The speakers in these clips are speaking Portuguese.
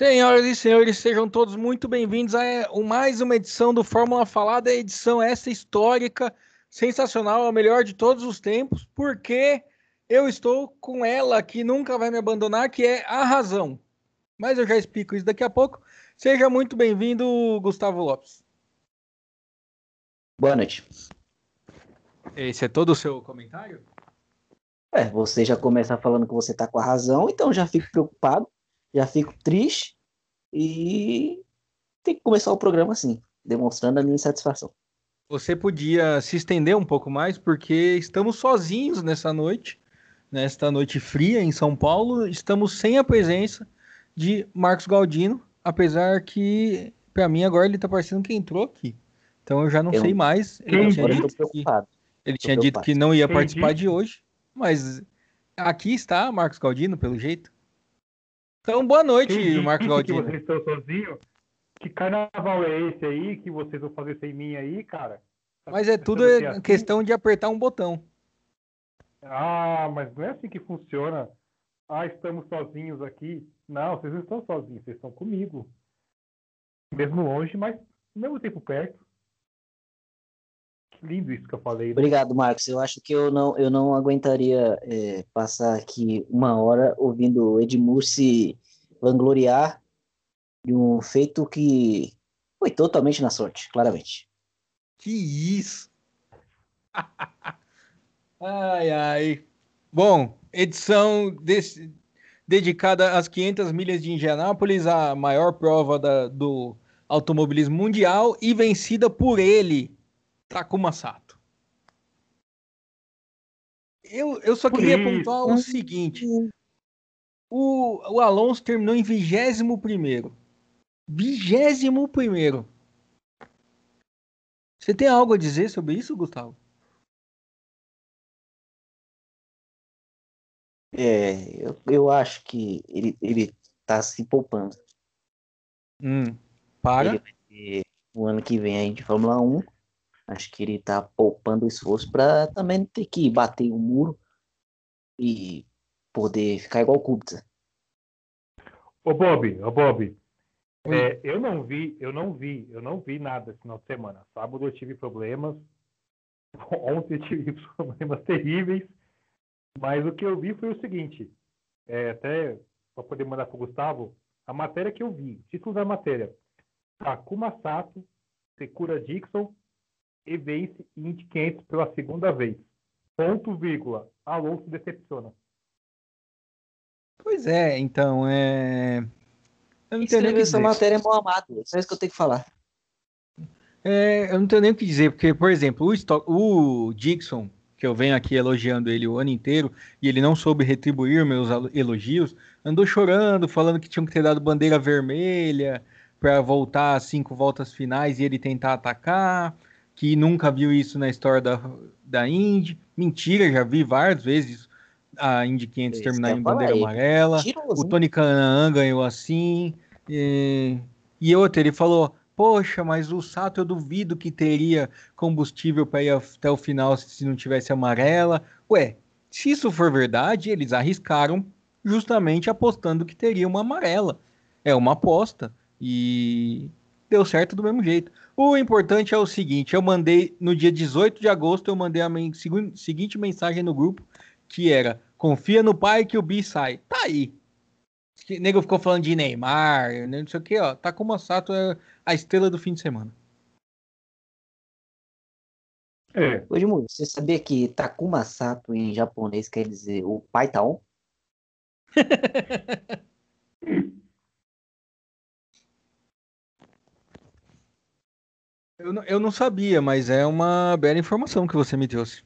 Senhoras e senhores, sejam todos muito bem-vindos a mais uma edição do Fórmula Falada, edição essa histórica, sensacional, a melhor de todos os tempos, porque eu estou com ela que nunca vai me abandonar, que é a razão. Mas eu já explico isso daqui a pouco. Seja muito bem-vindo, Gustavo Lopes. Boa noite. Esse é todo o seu comentário? É, você já começa falando que você tá com a razão, então já fico preocupado, já fico triste e tem que começar o programa assim, demonstrando a minha insatisfação. Você podia se estender um pouco mais, porque estamos sozinhos nessa noite, nesta noite fria em São Paulo, estamos sem a presença de Marcos Galdino, apesar que, para mim, agora ele tá parecendo que entrou aqui. Então eu já não eu, sei mais. Ele tinha, dito que, ele tinha dito que não ia participar de hoje. Mas aqui está Marcos Galdino, pelo jeito. Então, boa noite, Quem Marcos Galdino. Que vocês estão sozinhos? Que carnaval é esse aí que vocês vão fazer sem mim aí, cara? Mas é tudo assim? questão de apertar um botão. Ah, mas não é assim que funciona. Ah, estamos sozinhos aqui. Não, vocês não estão sozinhos, vocês estão comigo. Mesmo longe, mas ao mesmo tempo perto lindo isso que eu falei. Né? Obrigado, Marcos. Eu acho que eu não, eu não aguentaria é, passar aqui uma hora ouvindo o Edmur se vangloriar de um feito que foi totalmente na sorte, claramente. Que isso! ai, ai. Bom, edição desse, dedicada às 500 milhas de Indianápolis, a maior prova da, do automobilismo mundial e vencida por ele, Takuma Sato. Eu, eu só queria pontuar o seguinte: o, o Alonso terminou em 21 primeiro. 21 primeiro. Você tem algo a dizer sobre isso, Gustavo? É, eu, eu acho que ele, ele tá se poupando. Hum, para? Ele, o ano que vem aí de Fórmula 1 Acho que ele está poupando esforço para também ter que bater o muro e poder ficar igual o Kubica. Ô Bob, ô Bob, é, eu não vi, eu não vi, eu não vi nada esse final de semana. Sábado eu tive problemas, ontem eu tive problemas terríveis, mas o que eu vi foi o seguinte, é, até para poder mandar para o Gustavo, a matéria que eu vi, título da matéria, Takuma Sato, Secura Dixon e vence Indy 500 pela segunda vez. Ponto, vírgula. Alonso decepciona. Pois é, então, é... Eu não tenho nem essa dizer. matéria é mal amado, é só isso que eu tenho que falar. É, eu não tenho nem o que dizer, porque, por exemplo, o, Stock, o Dixon, que eu venho aqui elogiando ele o ano inteiro, e ele não soube retribuir meus elogios, andou chorando, falando que tinham que ter dado bandeira vermelha para voltar às cinco voltas finais e ele tentar atacar que nunca viu isso na história da, da Indy. Mentira, já vi várias vezes a Indy 500 terminar em bandeira aí. amarela. o Tony Canaan ganhou assim. E, e outra, ele falou: Poxa, mas o Sato eu duvido que teria combustível para ir até o final se não tivesse amarela. Ué, se isso for verdade, eles arriscaram justamente apostando que teria uma amarela. É uma aposta. E deu certo do mesmo jeito. O importante é o seguinte: eu mandei no dia 18 de agosto, eu mandei a men seguinte mensagem no grupo, que era: confia no pai que o Bi sai. Tá aí. O nego ficou falando de Neymar, não sei o que, ó. Tá como a Sato é a estrela do fim de semana. É. Hoje, você sabia que Takuma Sato em japonês quer dizer o pai tá on? Eu não, eu não sabia, mas é uma bela informação que você me trouxe.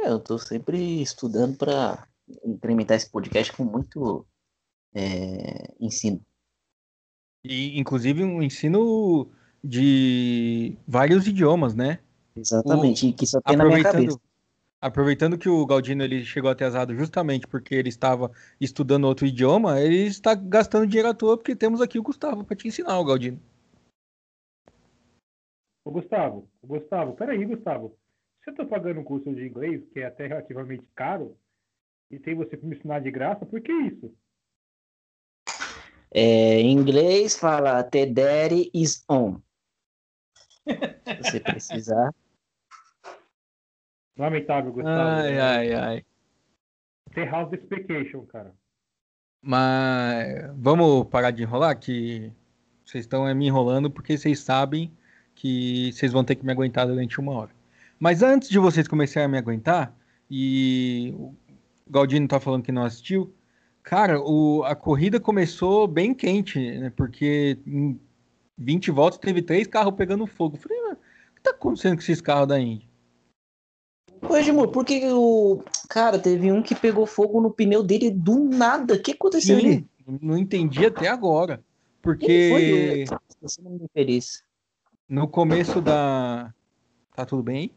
É, eu estou sempre estudando para incrementar esse podcast com muito é, ensino. E, inclusive, um ensino de vários idiomas, né? Exatamente, o, que só tem na minha cabeça. Aproveitando que o Galdino ele chegou atrasado justamente porque ele estava estudando outro idioma, ele está gastando dinheiro à toa porque temos aqui o Gustavo para te ensinar, o Galdino. Ô, Gustavo, Gustavo, peraí, Gustavo. Se eu estou pagando um curso de inglês, que é até relativamente caro, e tem você para me ensinar de graça, por que isso? É, em inglês fala The Daddy is on. Se você precisar. Lamentável, Gustavo. Ai, ai, ai. Tem House Explication, cara. Mas vamos parar de enrolar, que vocês estão é, me enrolando porque vocês sabem que vocês vão ter que me aguentar durante uma hora. Mas antes de vocês começarem a me aguentar, e o Galdino tá falando que não assistiu, cara, o, a corrida começou bem quente, né? Porque em 20 voltas teve três carros pegando fogo. Eu falei, o que tá acontecendo com esses carros da Indy? Ô, Edmur, por que o. Cara, teve um que pegou fogo no pneu dele do nada. O que aconteceu Sim, ali? não entendi até agora. Quem Porque foi? Você não me. No começo da. Tá tudo bem aí?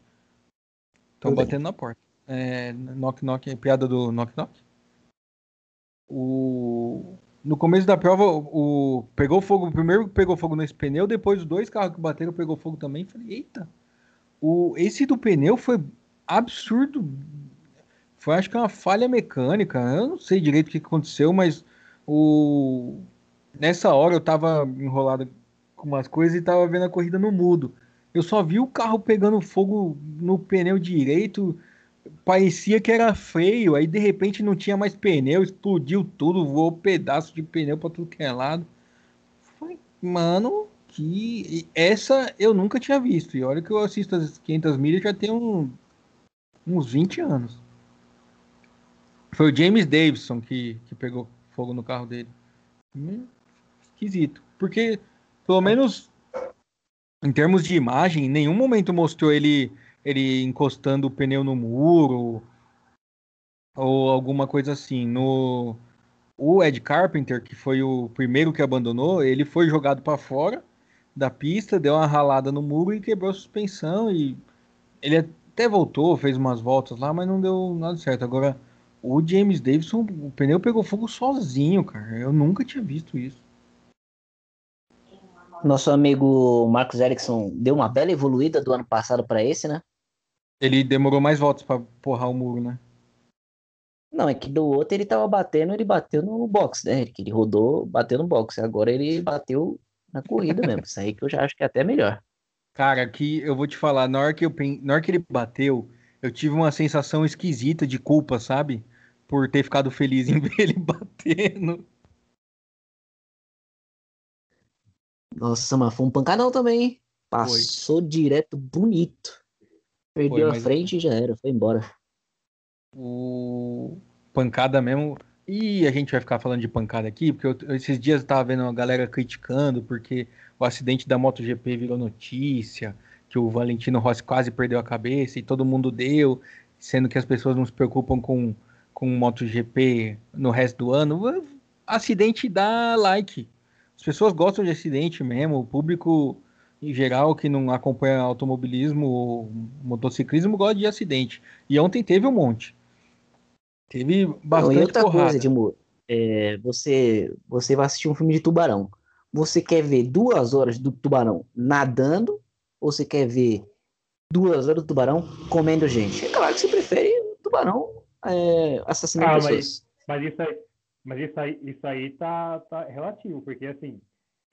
Estão batendo na porta. É, knock knock, piada do knock knock. O... No começo da prova, o... pegou fogo, primeiro pegou fogo nesse pneu, depois os dois carros que bateram pegou fogo também. Falei, eita, o... esse do pneu foi absurdo. Foi acho que uma falha mecânica. Eu não sei direito o que aconteceu, mas o... nessa hora eu tava enrolado com umas coisas e tava vendo a corrida no mudo. Eu só vi o carro pegando fogo no pneu direito, parecia que era freio, aí de repente não tinha mais pneu, explodiu tudo, voou pedaço de pneu para tudo que é lado. Falei, mano, que essa eu nunca tinha visto. E olha que eu assisto as 500 milhas já tem um, uns 20 anos. Foi o James Davidson que, que pegou fogo no carro dele. Hum, Esquisito. Porque, pelo menos em termos de imagem, em nenhum momento mostrou ele ele encostando o pneu no muro ou alguma coisa assim. No o Ed Carpenter, que foi o primeiro que abandonou, ele foi jogado para fora da pista, deu uma ralada no muro e quebrou a suspensão e ele até voltou, fez umas voltas lá, mas não deu nada certo. Agora, o James Davidson, o pneu pegou fogo sozinho, cara. Eu nunca tinha visto isso. Nosso amigo Marcos Erickson deu uma bela evoluída do ano passado para esse, né? Ele demorou mais voltas para porrar o muro, né? Não, é que do outro ele tava batendo, ele bateu no box, né? Que ele rodou, bateu no box. Agora ele bateu na corrida mesmo. Isso aí que eu já acho que é até melhor. Cara, aqui eu vou te falar, na hora que, eu, na hora que ele bateu, eu tive uma sensação esquisita de culpa, sabe? Por ter ficado feliz em ver ele batendo. Nossa, mas foi um pancadão também, hein? Passou direto bonito. Perdeu Foi, a frente e já era, foi embora. O pancada mesmo. E a gente vai ficar falando de pancada aqui, porque eu- esses dias eu tava vendo a galera criticando porque o acidente da MotoGP virou notícia, que o Valentino Rossi quase perdeu a cabeça e todo mundo deu, sendo que as pessoas não se preocupam com, com MotoGP no resto do ano. Acidente dá like. As pessoas gostam de acidente mesmo, o público em geral que não acompanha automobilismo ou motociclismo gosta de acidente. E ontem teve um monte. Teve Não, bastante e outra porrada. coisa, Edmur, é, você, você vai assistir um filme de tubarão. Você quer ver duas horas do tubarão nadando ou você quer ver duas horas do tubarão comendo gente? É claro que você prefere o tubarão é, assassinando Ah, mas- pessoas. Mas isso aí, mas isso aí, isso aí tá, tá relativo, porque assim,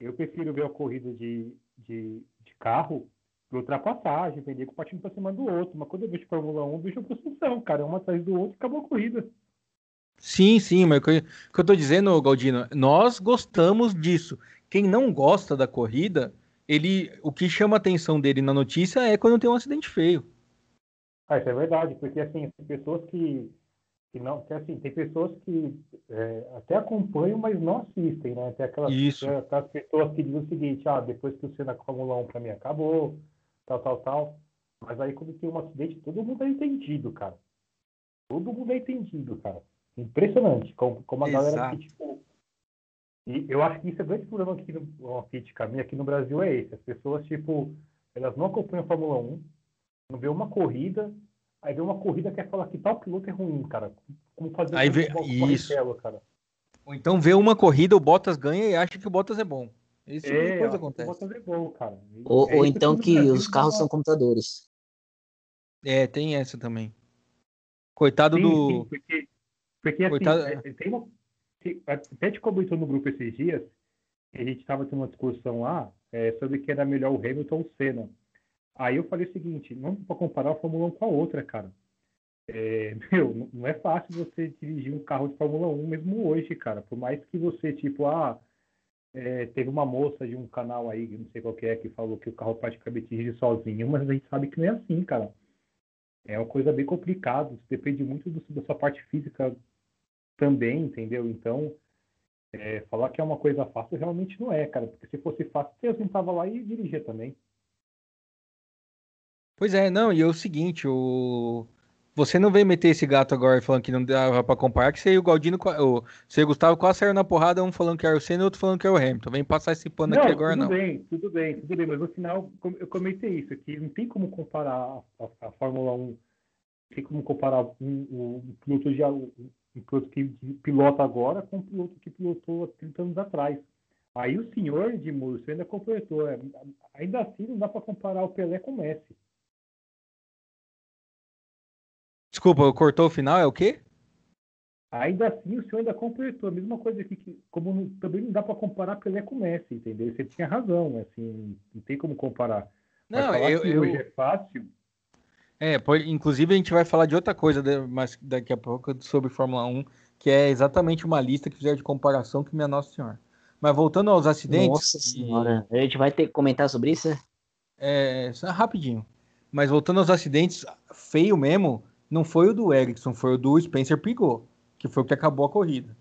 eu prefiro ver a corrida de, de, de carro por ultrapassagem, vender com o partindo pra cima do outro. Mas quando eu vejo Fórmula 1, eu vejo a construção, cara, um atrás do outro e acabou a corrida. Sim, sim, mas o que eu- tô dizendo, Galdino, nós gostamos disso. Quem não gosta da corrida, ele, o que chama a atenção dele na notícia é quando tem um acidente feio. Ah, isso é verdade, porque assim, tem pessoas que, que não, que assim, tem pessoas que é, até acompanham, mas não assistem, né? Tem aquelas, Isso. aquelas pessoas que dizem o seguinte, ah, depois que o Senna Fórmula 1 pra mim acabou, tal, tal, tal. Mas aí quando tem um acidente, todo mundo é entendido, cara. Todo mundo é entendido, cara. Impressionante, como, como a galera Exato. que, tipo. E eu acho que isso é o grande problema aqui no, uma crítica minha aqui no Brasil é esse. As pessoas, tipo, elas não acompanham a Fórmula 1, não vê uma corrida, aí vê uma corrida que quer falar que tal piloto é ruim, cara. Como fazer Aí com vê- isso. cara. Ou então vê uma corrida, o Bottas ganha e acha que o Bottas é bom. Tipo de É, coisa acho que o acontece. Bottas é bom, cara. Ou, é ou isso então que Brasil os carros são computadores. É, tem essa também. Coitado Sim, do. sim, porque, porque assim, Coitado- é, é, tem, uma, que até te comentou no grupo esses dias, a gente estava tendo uma discussão lá é, sobre que era melhor o Hamilton ou o Senna. Aí eu falei o seguinte, não para comparar a Fórmula 1 com a outra, cara. É, meu, não é fácil você dirigir um carro de Fórmula 1 mesmo hoje, cara. Por mais que você, tipo, ah, é, teve uma moça de um canal aí, não sei qual que é, que falou que o carro praticamente dirige sozinho, mas a gente sabe que não é assim, cara. É uma coisa bem complicada, depende muito do, da sua parte física também, entendeu? Então, é, falar que é uma coisa fácil realmente não é, cara, porque se fosse fácil, você sentava lá e dirigia também. Pois é, não, e é o seguinte, o... você não veio meter esse gato agora falando que não dava pra comparar, que você e o Galdino, o, você e o Gustavo quase saíram na porrada, um falando que era o Senna e outro falando que era o Hamilton. Vem passar esse pano não, aqui agora, tudo não. Tudo bem, tudo bem, tudo bem, mas no final eu comentei isso, que não tem como comparar a, a, a Fórmula 1, não tem como comparar um, um, um piloto de um piloto que pilota agora com um piloto que pilotou há 30 anos atrás. Aí o senhor de Múrcio ainda completou. É, ainda assim, não dá para comparar o Pelé com o Messi. Desculpa, cortou o final, é o quê? Ainda assim, o senhor ainda completou. A mesma coisa aqui, que, como não, também não dá para comparar Pelé com Messi, entendeu? Você tinha razão, assim, não tem como comparar. Não, eu, eu... hoje é fácil, é, inclusive a gente vai falar de outra coisa mas daqui a pouco sobre Fórmula 1, que é exatamente uma lista que fizeram de comparação que minha Nossa Senhora. Mas voltando aos acidentes. Nossa Senhora, e... a gente vai ter que comentar sobre isso? É, é rapidinho. Mas voltando aos acidentes, feio mesmo, não foi o do Ericsson, foi o do Spencer Pigot, que foi o que acabou a corrida.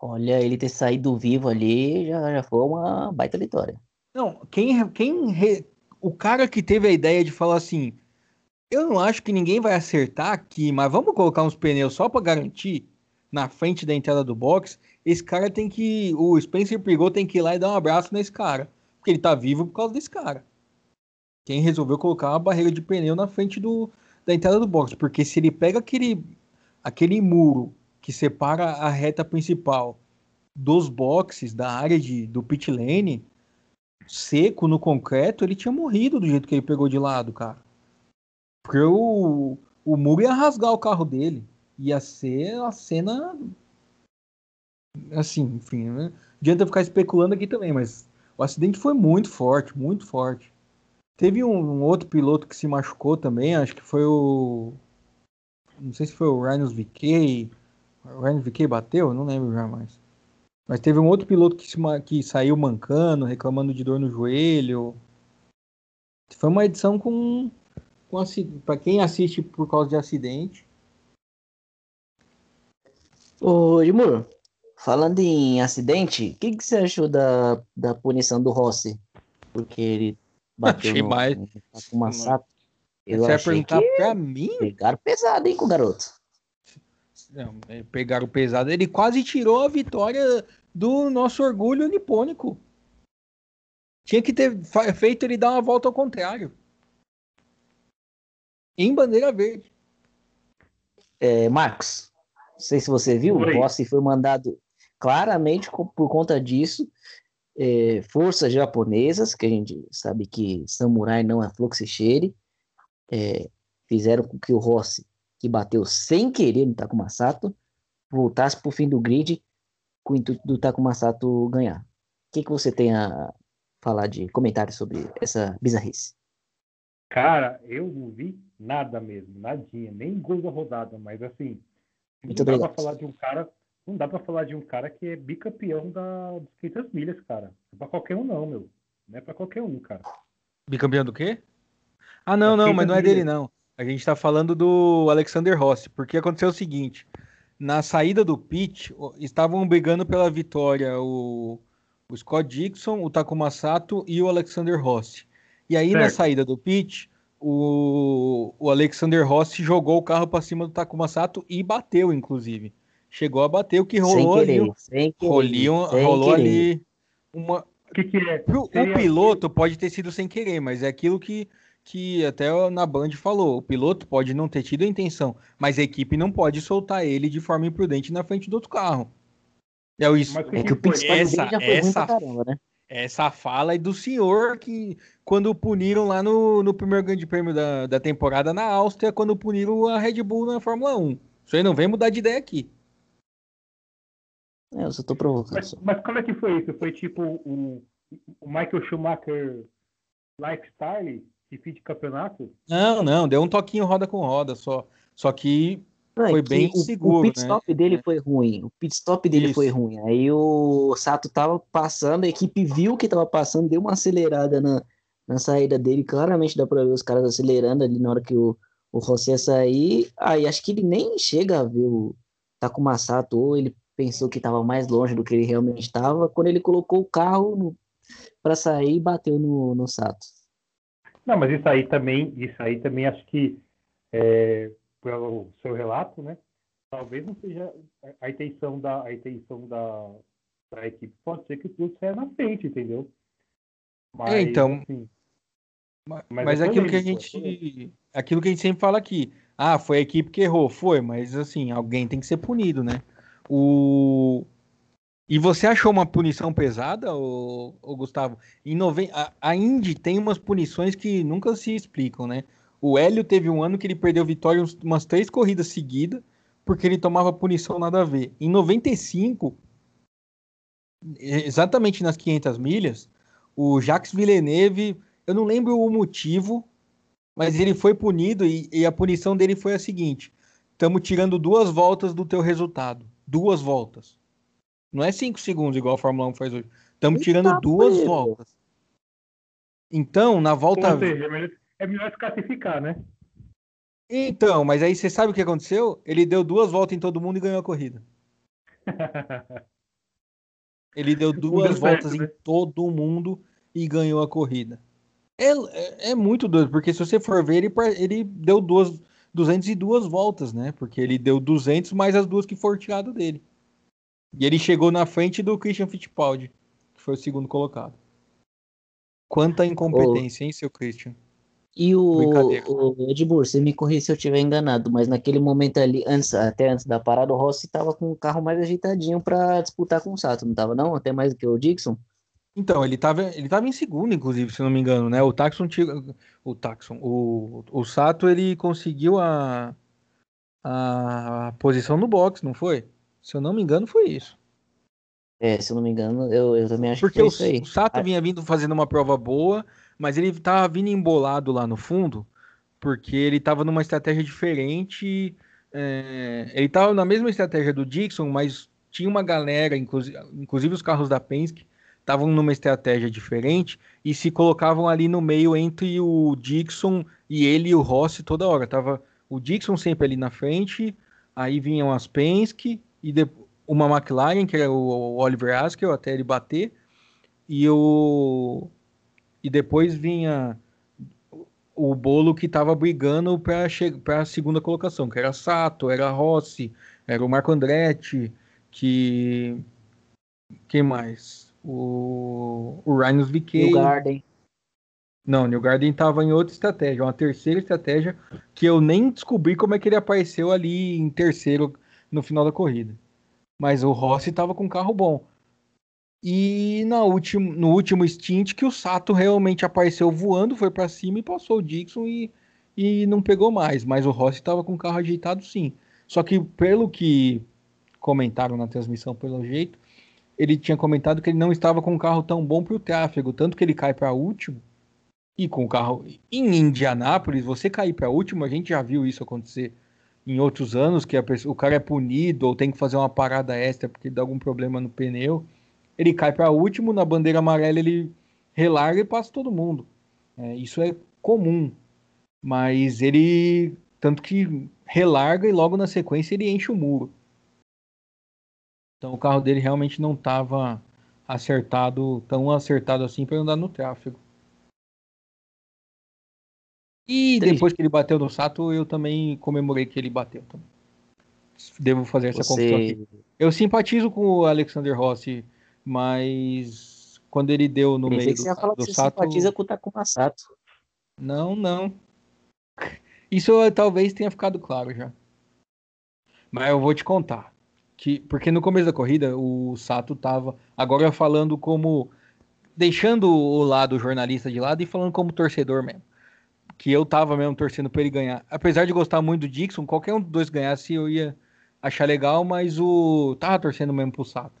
Olha, ele ter saído vivo ali já, já foi uma baita vitória. Não, quem, quem o cara que teve a ideia de falar assim: eu não acho que ninguém vai acertar aqui, mas vamos colocar uns pneus só para garantir na frente da entrada do box. Esse cara tem que. O Spencer Prigou tem que ir lá e dar um abraço nesse cara. Porque ele tá vivo por causa desse cara. Quem resolveu colocar uma barreira de pneu na frente do, da entrada do box. Porque se ele pega aquele, aquele muro que separa a reta principal dos boxes, da área de, do pit lane, seco no concreto, ele tinha morrido do jeito que ele pegou de lado, cara. Porque o, o muro ia rasgar o carro dele. Ia ser a cena. Assim, enfim, né? Adianta ficar especulando aqui também, mas o acidente foi muito forte, muito forte. Teve um, um outro piloto que se machucou também, acho que foi o. Não sei se foi o Rhinos VK. O Rhinos VK bateu? Não lembro já mais. Mas teve um outro piloto que, se, que saiu mancando, reclamando de dor no joelho. Foi uma edição com, com para quem assiste por causa de acidente. Ô, Edmur, falando em acidente, o que, que você achou da, da punição do Rossi? Porque ele bateu achei no, mais... no sato. Eu você achei perguntar que pra mim? Pegaram pesado, hein, com o garoto. Não, é, pegaram pesado. Ele quase tirou a vitória do nosso orgulho nipônico. Tinha que ter feito ele dar uma volta ao contrário. Em bandeira verde. É, Marcos, não sei se você viu, Oi. o Rossi foi mandado claramente por conta disso. É, forças japonesas, que a gente sabe que samurai não é fluxicheire, é, fizeram com que o Rossi que bateu sem querer no Takuma Sato, voltasse para o fim do grid com o intuito do Takuma Sato ganhar. O que, que você tem a falar de comentário sobre essa bizarrice? Cara, eu não vi nada mesmo, nadinha, nem gol da rodada, mas assim, não dá para falar de um cara, não dá para falar de um cara que é bicampeão da, dos 500 milhas, cara. Não é para qualquer um não, meu. Não é para qualquer um, cara. Bicampeão do quê? Ah, não, não, mas não é dele não. A gente está falando do Alexander Rossi, porque aconteceu o seguinte: na saída do pit, estavam brigando pela vitória o, o Scott Dixon, o Takuma Sato e o Alexander Rossi. E aí, certo. na saída do pit, o, o Alexander Rossi jogou o carro para cima do Takuma Sato e bateu, inclusive. Chegou a bater, o que rolou querer, ali. Sem querer, rolou querer. ali uma. O que, que é? O, o piloto pode ter sido sem querer, mas é aquilo que que até na Band falou, o piloto pode não ter tido a intenção, mas a equipe não pode soltar ele de forma imprudente na frente do outro carro. É isso. é que o principal essa, já foi essa, caramba, né? Essa fala é do senhor que quando puniram lá no, no primeiro grande prêmio da, da temporada na Áustria, quando puniram a Red Bull na Fórmula 1. Isso aí não vem mudar de ideia aqui. É, eu só tô provocando. Mas, mas como é que foi isso? Foi tipo o, o Michael Schumacher lifestyle de fim de campeonato? Não, não, deu um toquinho roda com roda só. Só que Não, é foi que bem o, seguro, O pit né? stop dele É. foi ruim. O pit stop dele Isso. foi ruim. Aí o Sato tava passando, a equipe viu que tava passando, deu uma acelerada na, na saída dele. Claramente dá pra ver os caras acelerando ali na hora que o, o Rossi ia sair. Aí acho que ele nem chega a ver o Takuma Sato, ou ele pensou que tava mais longe do que ele realmente estava. Quando ele colocou o carro pra sair, bateu no, no Sato. Não, mas isso aí também, isso aí também acho que, é, pelo seu relato, né? Talvez não seja a- intenção da, a intenção da, da equipe. Pode ser que o piloto saia na frente, entendeu? Mas, É, então, assim, Ma- Mas Mas, é aquilo que a gente. Aquilo que a gente sempre fala aqui. Ah, foi a equipe que errou. Foi, mas assim, alguém tem que ser punido, né? O... E você achou uma punição pesada, ô, ô Gustavo? Em noven... a, a Indy tem umas punições que nunca se explicam, né? O Hélio teve um ano que ele perdeu vitória umas três corridas seguidas, porque ele tomava punição nada a ver. Em 95, exatamente nas 500 milhas, o Jacques Villeneuve eu não lembro o motivo, mas ele foi punido e, e a punição dele foi a seguinte: estamos tirando duas voltas do teu resultado. Duas voltas. Não é cinco segundos, igual a Fórmula 1 faz hoje. Estamos tirando duas Pedro. voltas. Então, na volta. ou seja, é melhor, é melhor se classificar, né? Então, mas aí você sabe o que aconteceu? Ele deu duas voltas em todo mundo e ganhou a corrida. Ele deu duas deu voltas certo, em né? todo mundo e ganhou a corrida. É, é, é muito doido, porque se você for ver, ele, ele deu duas, 202 voltas, né? Porque ele deu 200 mais as duas que foram tiradas dele. E ele chegou na frente do Christian Fittipaldi, que foi o segundo colocado. Quanta incompetência, hein, seu Christian? E o, o Edmur, você me corrija se eu estiver enganado, mas naquele momento ali, antes, até antes da parada, o Rossi tava com o carro mais ajeitadinho para disputar com o Sato, não tava não? Até mais do que o Dixon? Então, ele tava, ele tava em segundo, inclusive, se não me engano, né? O Taxon, o Taxon, o, o Sato, ele conseguiu a, a posição no box, não foi? Se eu não me engano, foi isso. É, se eu não me engano, eu, eu também acho Porque que foi o, isso aí. o Sato Ah. vinha vindo fazendo uma prova boa, mas ele tava vindo embolado lá no fundo, porque ele tava numa estratégia diferente. é, ele tava na mesma estratégia do Dixon, mas tinha uma galera, inclusive, inclusive os carros da Penske, estavam numa estratégia diferente e se colocavam ali no meio entre o Dixon e ele e o Rossi toda hora. Tava o Dixon sempre ali na frente, aí vinham as Penske e de- uma McLaren, que era o Oliver Askew, até ele bater, e o e depois vinha o bolo que estava brigando para para a segunda colocação, que era Sato, era Rossi, era o Marco Andretti, que quem mais? O o Rhinos VK. o Garden. Não, New Garden estava em outra estratégia, uma terceira estratégia que eu nem descobri como é que ele apareceu ali em terceiro no final da corrida. Mas o Rossi estava com um carro bom. E na último, no último stint que o Sato realmente apareceu voando, foi para cima e passou o Dixon e, e não pegou mais. Mas o Rossi estava com o carro ajeitado sim. Só que pelo que comentaram na transmissão, pelo jeito, ele tinha comentado que ele não estava com um carro tão bom para o tráfego, tanto que ele cai para último. E com o carro em Indianápolis, você cair para último, a gente já viu isso acontecer em outros anos, que pessoa- o cara é punido ou tem que fazer uma parada extra porque dá algum problema no pneu. Ele cai para último, na bandeira amarela ele relarga e passa todo mundo. É, isso é comum. Mas ele, tanto que relarga e logo na sequência ele enche o muro. Então o carro dele realmente não estava acertado, tão acertado assim para andar no tráfego. E Triste. depois que ele bateu no Sato, eu também comemorei que ele bateu. também. Devo fazer essa confissão aqui. Você, Eu simpatizo com o Alexander Rossi, mas quando ele deu no pensei meio que do, você ia falar que do você Sato, simpatiza com o Takuma Sato. não, não. Isso talvez tenha ficado claro já. Mas eu vou te contar. Que, porque no começo da corrida, o Sato tava agora falando como. Deixando o lado jornalista de lado e falando como torcedor mesmo. Que eu tava mesmo torcendo pra ele ganhar. Apesar de gostar muito do Dixon, qualquer um dos dois ganhasse, eu ia, achar legal, mas o tava torcendo mesmo pro Sato.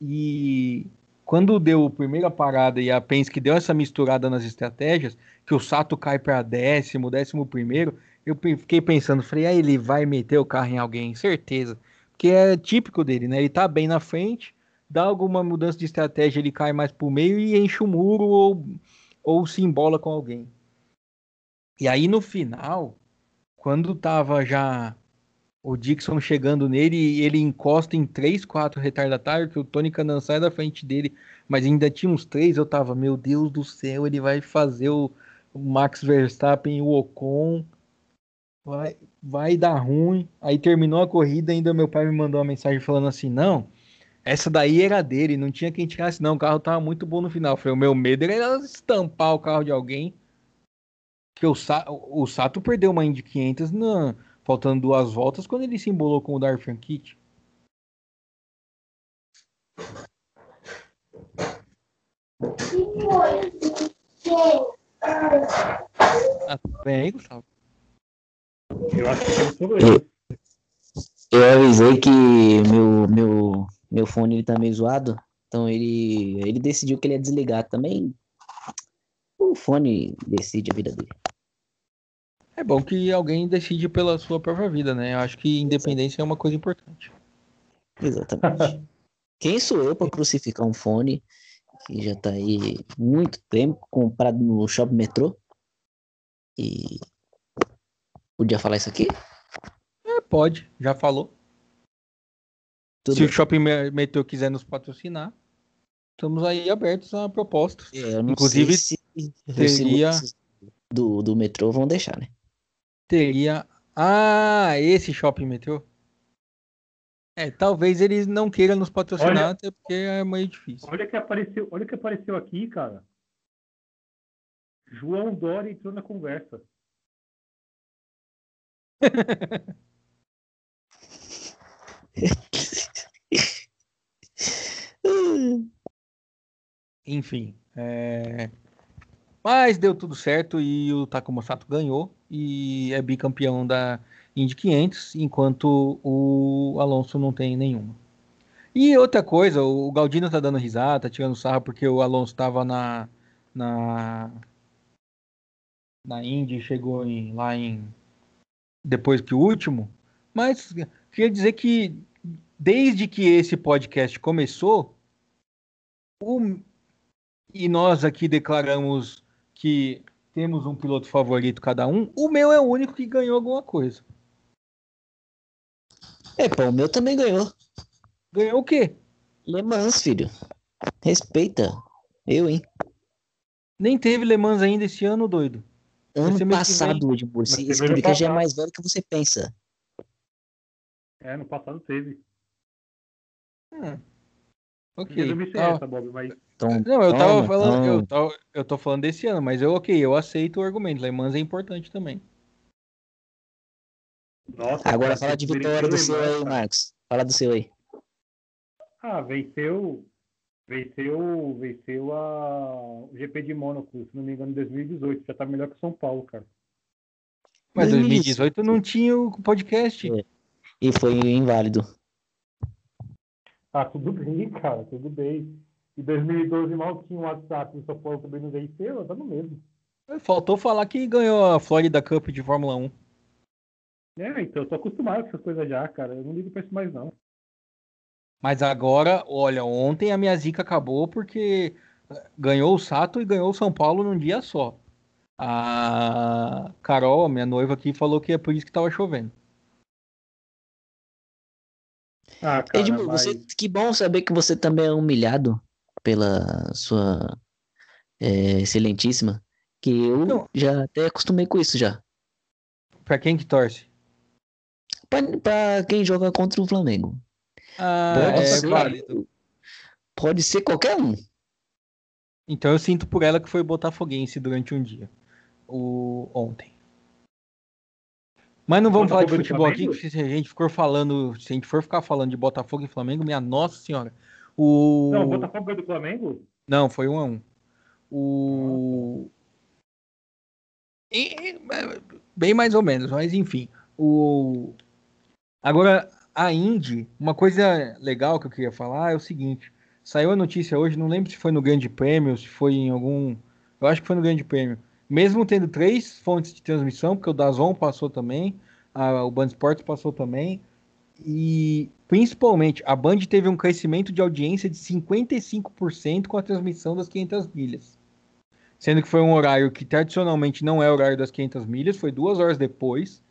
E quando deu a primeira parada e a Penske deu essa misturada nas estratégias, que o Sato cai para décimo, décimo primeiro, eu fiquei pensando, falei, ah, ele vai meter o carro em alguém, certeza. Porque é típico dele, né? Ele tá bem na frente, dá alguma mudança de estratégia, ele cai mais pro meio e enche o muro ou, ou se embola com alguém. E aí no final, quando tava já o Dixon chegando nele e ele encosta em três, quatro retardatários, que o Tony Canan sai da frente dele, mas ainda tinha uns três, eu tava, meu Deus do céu, ele vai fazer o, Max Verstappen o Ocon, vai, vai dar ruim. Aí terminou a corrida, ainda meu pai me mandou uma mensagem falando assim, não, essa daí era dele, não tinha quem tirasse não, o carro tava muito bom no final. Falei, o meu medo era estampar o carro de alguém, que o, Sa o Sato perdeu uma Indy 500 na faltando duas voltas, quando ele se embolou com o Dar Franchitti. Ah, tudo bem aí, Gustavo? Eu acho que tem problema. Eu avisei que meu, meu, meu fone ele tá meio zoado, então ele, ele decidiu que ele ia desligar também. O fone decide a vida dele. É bom que alguém decide pela sua própria vida, né? Eu acho que independência é uma coisa importante. Exatamente. Quem sou eu para crucificar um fone que já tá aí muito tempo comprado no shopping metrô? E podia falar isso aqui? É, pode, já falou. Tudo Se bem. o Shopping Me- Metrô quiser nos patrocinar, estamos aí abertos a propostas. É, eu não Inclusive, sei se teria- do, do metrô vão deixar, né? Teria. Ah, esse Shopping Metrô? É, talvez eles não queiram nos patrocinar, Olha- até porque é meio difícil. Olha que apareceu, olha que apareceu aqui, cara. João Dória entrou na conversa. Enfim. é, Mas deu tudo certo e o Takuma Sato ganhou e é bicampeão da Indy 500, enquanto o Alonso não tem nenhuma. E outra coisa, o Galdino tá dando risada, tá tirando sarro porque o Alonso estava na, na na Indy, chegou em- lá em depois que o último, mas queria dizer que desde que esse podcast começou, o e nós aqui declaramos que temos um piloto favorito cada um, o meu é o único que ganhou alguma coisa. É, pô, o meu também ganhou. Ganhou o quê? Le Mans, filho. Respeita. Eu, hein? Nem teve Le Mans ainda esse ano, doido. Ano passado, Edmur. Ano podcast já é mais velho que você pensa. É, no passado teve. Hum. Ok. Ah, essa, Bob, mas Então, não, eu tava toma, falando, eu, toma. tava, eu tô falando desse ano, mas eu ok, eu aceito o argumento. Le Mans é importante também. nossa. Agora cara, fala de vitória do seu aí. Marcos. Fala do seu aí. Ah, venceu. Venceu, venceu a, o GP de Mônaco, se não me engano, em 2018. Já tá melhor que o São Paulo, cara. Mas Isso. 2018 não tinha o podcast. É. E foi inválido. Ah, tudo bem, cara, tudo bem. E 2012 mal tinha um WhatsApp, o São Paulo também não venceu, tá no mesmo. Faltou falar que ganhou a Florida Cup de Fórmula 1. É, então eu tô acostumado com essas coisas já, cara. Eu não ligo pra isso mais, não. Mas agora, olha, ontem a minha zica acabou porque ganhou o Sato e ganhou o São Paulo num dia só. A Carol, minha noiva aqui, falou que é por isso que tava chovendo. Ah, cara, Edmur, mas... você, que bom saber que você também é humilhado pela sua é, excelentíssima. Que eu Não. já até acostumei com isso já. Pra quem que torce? Pra, pra quem joga contra o Flamengo. Ah, Pode é ser- válido. Pode ser qualquer um. Então eu sinto por ela que foi botafoguense durante um dia. O ontem. Mas não vamos falar de Botafogo futebol aqui, porque se a gente for falando, se a gente for ficar falando de Botafogo e Flamengo, minha nossa senhora. O Não, o Botafogo é do Flamengo? Não, foi um a um. O. E- e- Bem mais ou menos, mas enfim. O... Agora, a Indy, uma coisa legal que eu queria falar é o seguinte: saiu a notícia hoje, não lembro se foi no Grande Prêmio, se foi em algum. Eu acho que foi no Grande Prêmio. Mesmo tendo três fontes de transmissão, porque o Dazon passou também, a, o Band Sports passou também, e principalmente a Band teve um crescimento de audiência de 55% com a transmissão das 500 milhas. Sendo que foi um horário que tradicionalmente não é o horário das 500 milhas, foi duas horas depois,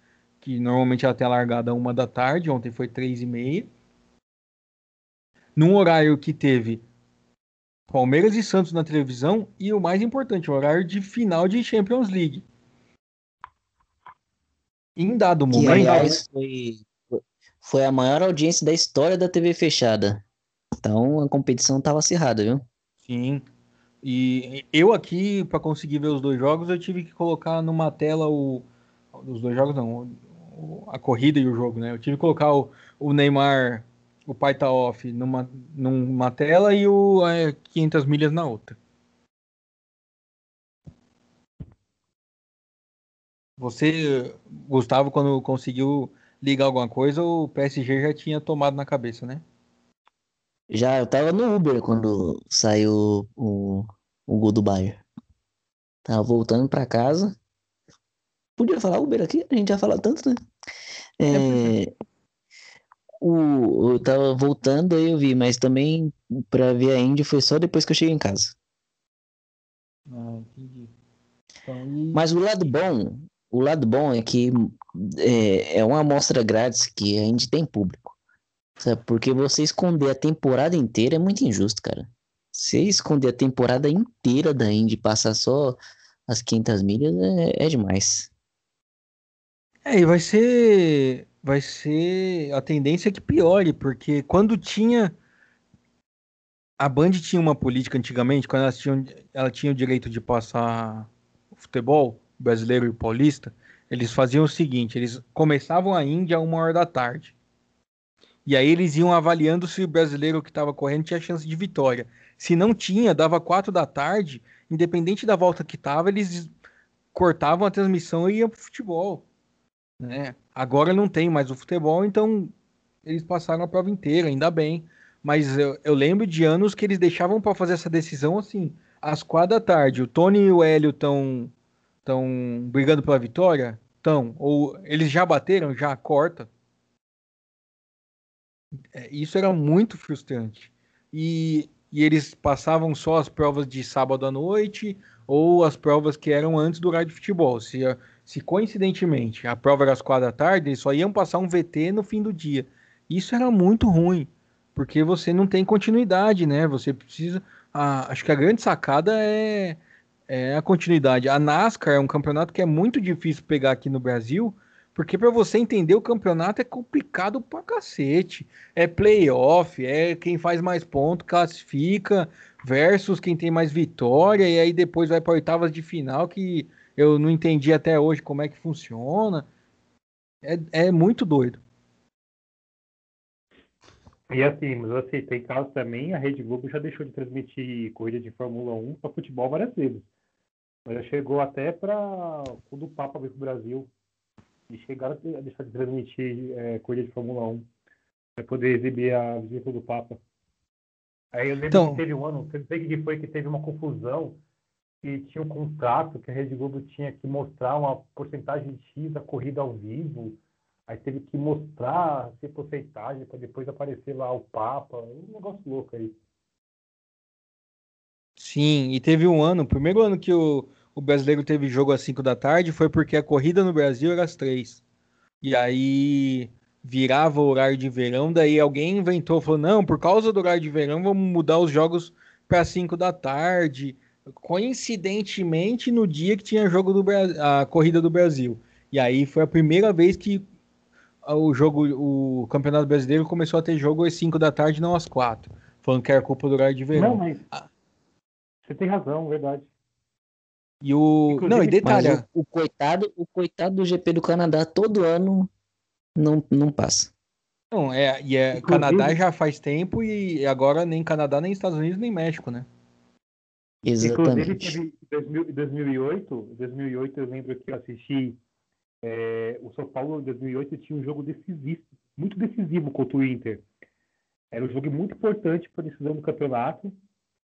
que normalmente ela tem a largada uma da tarde, ontem foi três e meia. Num horário que teve Palmeiras e Santos na televisão e o mais importante, o horário de final de Champions League. Em dado momento. Que, aliás, foi, foi a maior audiência da história da TV fechada. Então a competição estava acirrada, viu? Sim. E eu aqui, para conseguir ver os dois jogos, eu tive que colocar numa tela o. Os dois jogos não, a corrida e o jogo, né? Eu tive que colocar o, o Neymar, o pai tá off, numa, numa tela e o é, 500 milhas na outra. Você, Gustavo, quando conseguiu ligar alguma coisa, o PSG já tinha tomado na cabeça, né? Já, eu tava no Uber quando saiu o, o gol do Bayern. Tava voltando pra casa. Podia falar Uber aqui? A gente já fala tanto, né? É, é o, eu tava voltando aí eu vi, mas também pra ver a Indy foi só depois que eu cheguei em casa. Ah, entendi. Então, e... Mas o lado bom, o lado bom é que é, é uma amostra grátis que a gente tem público. Sabe? Porque você esconder a temporada inteira é muito injusto, cara. Você esconder a temporada inteira da Indy e passar só as 500 milhas é, é demais. É, e vai ser. Vai ser a tendência que piore, porque quando tinha. A Band tinha uma política antigamente, quando elas tinham, ela tinha o direito de passar o futebol, brasileiro e paulista, eles faziam o seguinte: eles começavam a Índia a uma hora da tarde. E aí eles iam avaliando se o brasileiro que estava correndo tinha chance de vitória. Se não tinha, dava quatro da tarde, independente da volta que tava, eles cortavam a transmissão e iam pro futebol. Né? Agora não tem mais o futebol, então eles passaram a prova inteira, ainda bem. Mas eu, eu lembro de anos que eles deixavam para fazer essa decisão assim, às quatro da tarde. O Tony e o Hélio estão estão brigando pela vitória? Estão. Ou eles já bateram? Já corta. É, isso era muito frustrante. E, e eles passavam só as provas de sábado à noite ou as provas que eram antes do horário de futebol. Se, se coincidentemente a prova era às quatro da tarde, eles só iam passar um VT no fim do dia. Isso era muito ruim, porque você não tem continuidade, né? Você precisa. A, acho que a grande sacada é é a continuidade. A NASCAR é um campeonato que é muito difícil pegar aqui no Brasil, porque para você entender o campeonato é complicado pra cacete. É playoff, é quem faz mais pontos classifica versus quem tem mais vitória e aí depois vai para oitavas de final que eu não entendi até hoje como é que funciona. É, é muito doido. E assim, mas assim, tem casos também, a Rede Globo já deixou de transmitir corrida de Fórmula 1 para futebol várias vezes. Mas já chegou até para quando o Papa veio para o Brasil. E chegaram a deixar de transmitir é, corrida de Fórmula 1 para poder exibir a visita do Papa. Aí eu lembro então... que teve um ano, não sei que foi, que teve uma confusão que tinha um contrato que a Rede Globo tinha que mostrar uma porcentagem X da corrida ao vivo. Aí teve que mostrar essa porcentagem para depois aparecer lá o Papa. Um negócio louco aí. Sim, e teve um ano, o primeiro ano que o, o brasileiro teve jogo às 5 da tarde foi porque a corrida no Brasil era às 3. E aí virava o horário de verão, daí alguém inventou, falou: não, por causa do horário de verão, vamos mudar os jogos para 5 da tarde. Coincidentemente, no dia que tinha jogo do a corrida do Brasil. E aí foi a primeira vez que o jogo, o Campeonato Brasileiro começou a ter jogo às 5 da tarde, não às 4. Falando que era culpa do horário de verão. Não, mas... Ah, você tem razão, verdade. E o. Inclusive, não, e detalhe. O, o, coitado, o coitado do GP do Canadá todo ano não, não passa. Não, é, e é, Inclusive... Canadá já faz tempo e agora nem Canadá, nem Estados Unidos, nem México, né? Exatamente. Inclusive, em 2008, 2008 eu lembro que eu assisti é, o São Paulo em 2008 tinha um jogo decisivo, muito decisivo contra o Inter. Era um jogo muito importante para a decisão do campeonato.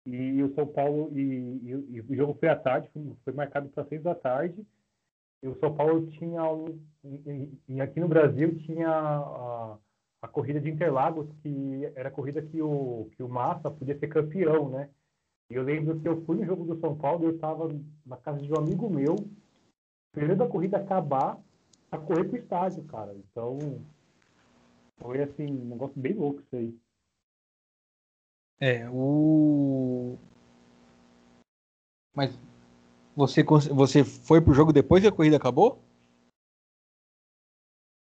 E o São Paulo, e, e, e o jogo foi à tarde, foi, foi marcado para seis da tarde. E o São Paulo tinha, e, aqui no Brasil, tinha a, a, corrida de Interlagos, que era a corrida que o, que o Massa podia ser campeão, né? E eu lembro que eu fui no jogo do São Paulo, eu estava na casa de um amigo meu, esperando a corrida acabar, a correr pro estádio, cara. Então, foi assim, um negócio bem louco isso aí. É, o. Mas você, você foi pro jogo depois que a corrida acabou?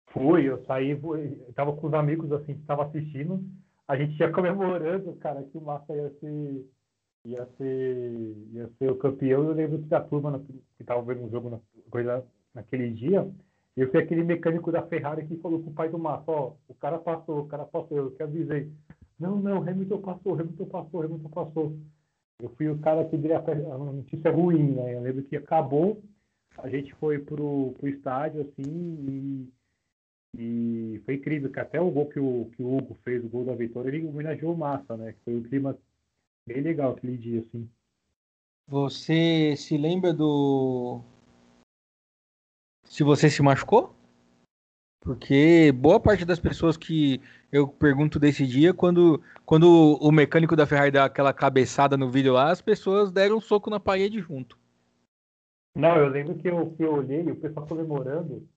Fui, eu saí, eu tava com os amigos assim que tava assistindo, a gente ia comemorando, cara, que o Massa ia ser ia ser ia ser o campeão. Eu lembro da turma que tava vendo o jogo na, coisa, naquele dia, eu fui aquele mecânico da Ferrari que falou pro pai do Massa, ó, o cara passou, o cara passou, eu que avisei. Não, não, Hamilton passou, Hamilton passou, Hamilton passou. Eu fui o cara que deu a notícia ruim, né? Eu lembro que acabou, a gente foi pro, pro estádio, assim, e, e foi incrível, que até o gol que o, que o Hugo fez, o gol da vitória, ele homenageou o Massa, né? Foi um clima bem legal aquele dia, assim. Você se lembra do. Se você se machucou? Porque boa parte das pessoas que eu pergunto desse dia, quando, quando o mecânico da Ferrari dá aquela cabeçada no vídeo lá, as pessoas deram um soco na parede junto. Não, eu lembro que eu, que eu olhei o pessoal comemorando,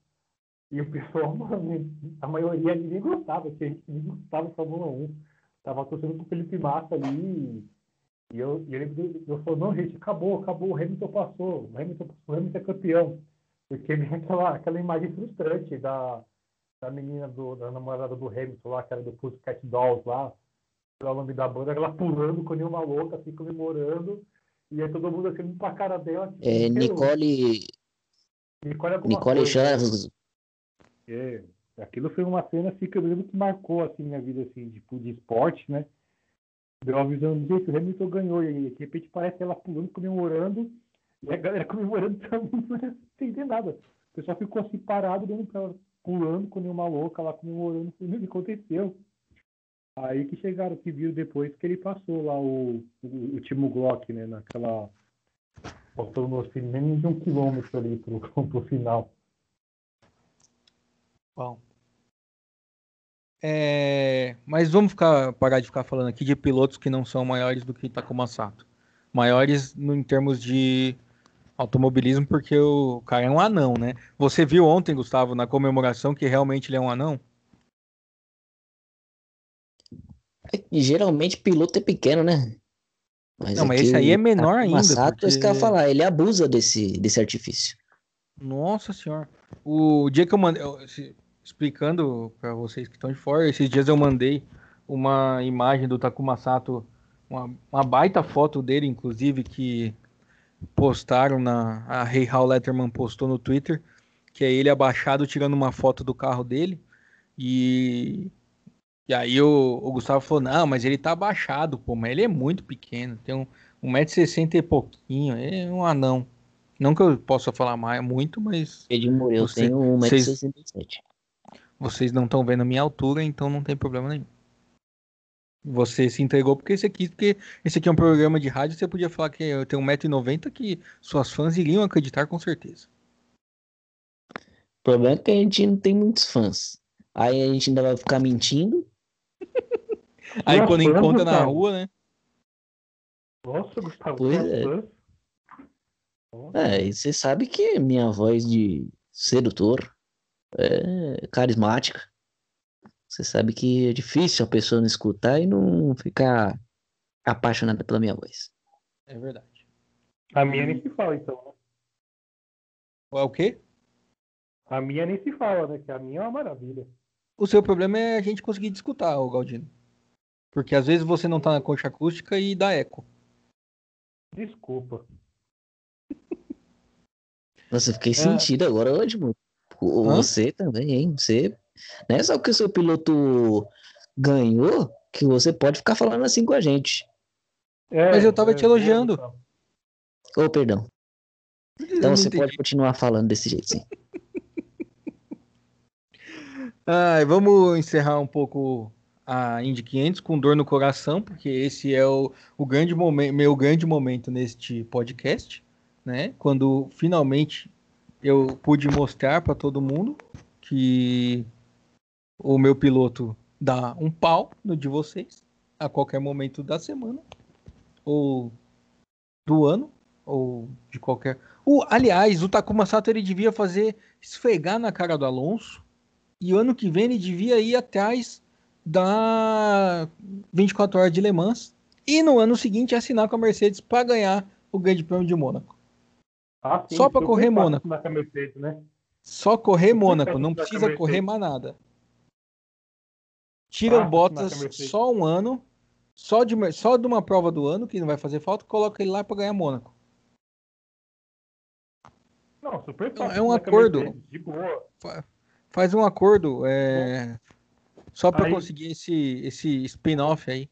e o pessoal, mano, a maioria ninguém gostava, que a gente nem gostava da Fórmula 1. Tava torcendo com o Felipe Massa ali, e eu, e ele, eu falei, não, gente, acabou, acabou, o Hamilton passou, o Hamilton, o Hamilton é campeão. Porque vem aquela, aquela imagem frustrante da, da menina do, da namorada do Hamilton lá, que era do Pussycat Dolls lá, o nome da banda, ela pulando com nenhuma louca, assim, comemorando, e aí todo mundo assim pra cara dela. Tipo, é, Nicole. Nicole, Nicole Chaves. É, aquilo foi uma cena assim, que eu lembro que marcou assim, minha vida assim, tipo, de esporte, né? Deu uma visão do o Hamilton ganhou, e de repente parece ela pulando, comemorando, e a galera comemorando também, não entender nada. O pessoal ficou assim parado, dando pra ela pulando com nenhuma louca lá comemorando o que aconteceu. Aí que chegaram, que viram depois que ele passou lá o, o, o Timo Glock, né, naquela. Faltando assim, menos de um quilômetro ali pro, pro final. Bom. É, mas vamos ficar, parar de ficar falando aqui de pilotos que não são maiores do que Takuma Sato. Maiores no, em termos de automobilismo porque o cara é um anão, né? Você viu ontem, Gustavo, na comemoração que realmente ele é um anão? E geralmente piloto é pequeno, né? Mas não, mas esse aí é menor ainda. Sato, porque... isso que eu ia falar, ele abusa desse, desse artifício. Nossa senhora. O dia que eu mandei. Explicando para vocês que estão de fora, esses dias eu mandei uma imagem do Takuma Sato, uma, uma baita foto dele, inclusive, que postaram na. A Rei Hal Letterman postou no Twitter, que é ele abaixado tirando uma foto do carro dele. E. E aí o, o Gustavo falou, não, mas ele tá abaixado, pô, mas ele é muito pequeno, tem um, 1,60m e pouquinho, é um anão. Não que eu possa falar mais muito, mas. Ed Mureu tem 1,67m. Vocês não estão vendo a minha altura, então não tem problema nenhum. Você se entregou porque esse aqui, porque esse aqui é um programa de rádio, você podia falar que eu tenho 1,90m que suas fãs iriam acreditar com certeza. O problema é que a gente não tem muitos fãs. Aí a gente ainda vai ficar mentindo. Aí quando encontra na rua, né? Nossa, Gustavo. Pois é. É, e você sabe que minha voz de sedutor é carismática. Você sabe que é difícil a pessoa não escutar e não ficar apaixonada pela minha voz. É verdade. A minha nem se fala, então, né? É o quê? A minha nem se fala, né? Que a minha é uma maravilha. O seu problema é a gente conseguir escutar, o Galdino. Porque às vezes você não tá na concha acústica e dá eco. Desculpa. Nossa, eu fiquei é... sentido agora hoje, mano. Você também, hein? Você não é só que o seu piloto ganhou que você pode ficar falando assim com a gente. É, Mas eu tava é, te elogiando. Ô, oh, perdão. Então você entendi. pode continuar falando desse jeito, sim. Ah, vamos encerrar um pouco a Indy 500 com dor no coração, porque esse é o, o grande momento, meu grande momento neste podcast, né? Quando finalmente eu pude mostrar para todo mundo que o meu piloto dá um pau no de vocês a qualquer momento da semana ou do ano ou de qualquer. O, aliás, o Takuma Sato ele devia fazer esfregar na cara do Alonso e o ano que vem ele devia ir atrás da 24 horas de Le Mans e no ano seguinte assinar com a Mercedes para ganhar o Grande Prêmio de Mônaco. Ah, sim, Só para correr Mônaco. Mercedes, né? Só correr Mônaco, não precisa correr mais nada. Tira ah, o Bottas só um ano, só de, só de uma prova do ano, que não vai fazer falta, coloca ele lá para ganhar Mônaco. Não, super fácil. É um acordo. De boa. Faz um acordo. É... Só para conseguir esse, esse spin-off aí.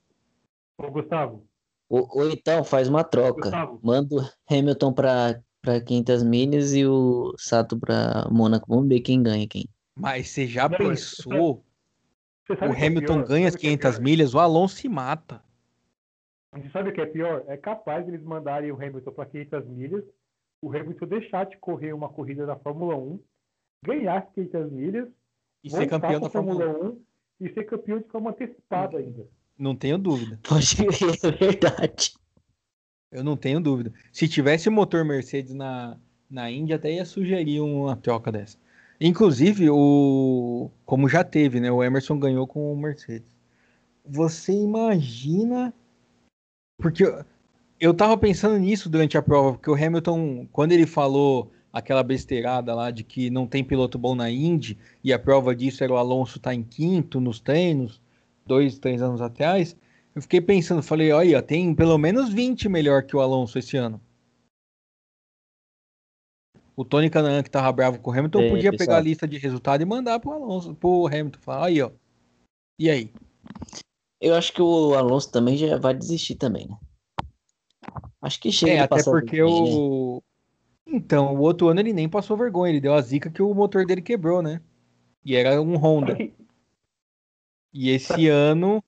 Ô, Gustavo. Ou, ou, então faz uma troca. Gustavo. Manda o Hamilton para para 500 milhas e o Sato para Mônaco. Vamos ver quem ganha quem. Mas você já Não, pensou? Você sabe, o é Hamilton é ganha as 500 é milhas, o Alonso se mata. Você sabe o que é pior? É capaz de eles mandarem o Hamilton para 500 milhas, o Hamilton deixar de correr uma corrida da Fórmula 1, ganhar as 500 milhas e ser campeão da Fórmula 1 e ser campeão de forma antecipada ainda. Não tenho dúvida. Pode ver, é verdade. Eu não tenho dúvida. Se tivesse motor Mercedes na, na Índia, até ia sugerir uma troca dessa. Inclusive, o como já teve, né? O Emerson ganhou com o Mercedes. Você imagina. Porque eu tava pensando nisso durante a prova, porque o Hamilton, quando ele falou aquela besteirada lá de que não tem piloto bom na Indy, e a prova disso era o Alonso estar tá em quinto nos treinos, dois, três anos atrás, eu fiquei pensando, falei, olha, tem pelo menos 20 melhor que o Alonso esse ano. O Tony Canan, que tava bravo com o Hamilton, é, podia pessoal. pegar a lista de resultado e mandar pro Alonso, pro Hamilton, falar, aí, ó. E aí? Eu acho que o Alonso também já vai desistir também, né? Acho que chega. É, até porque o. Então, o outro ano ele nem passou vergonha, ele deu a zica que o motor dele quebrou, né? E era um Honda. E esse ano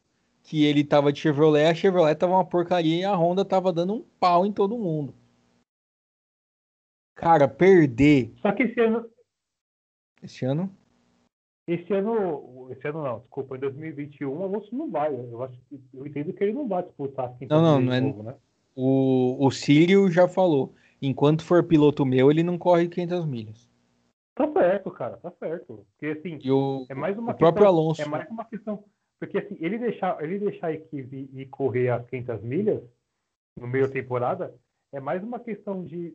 que ele tava de Chevrolet, a Chevrolet tava uma porcaria e a Honda tava dando um pau em todo mundo. Cara, perder. Só que esse ano. Esse ano? Esse ano. Esse ano não, desculpa, em 2021 o Alonso não vai. Eu, acho, eu entendo que ele não vai disputar assim. Não, não, não é. Novo, né? O, o Círio já falou. Enquanto for piloto meu, ele não corre 500 milhas. Tá certo, cara, tá certo. Porque assim, o, é mais uma o questão, próprio Alonso. É mais uma questão. Porque assim, ele deixar, ele deixar a equipe e correr as 500 milhas no meio da temporada é mais uma questão de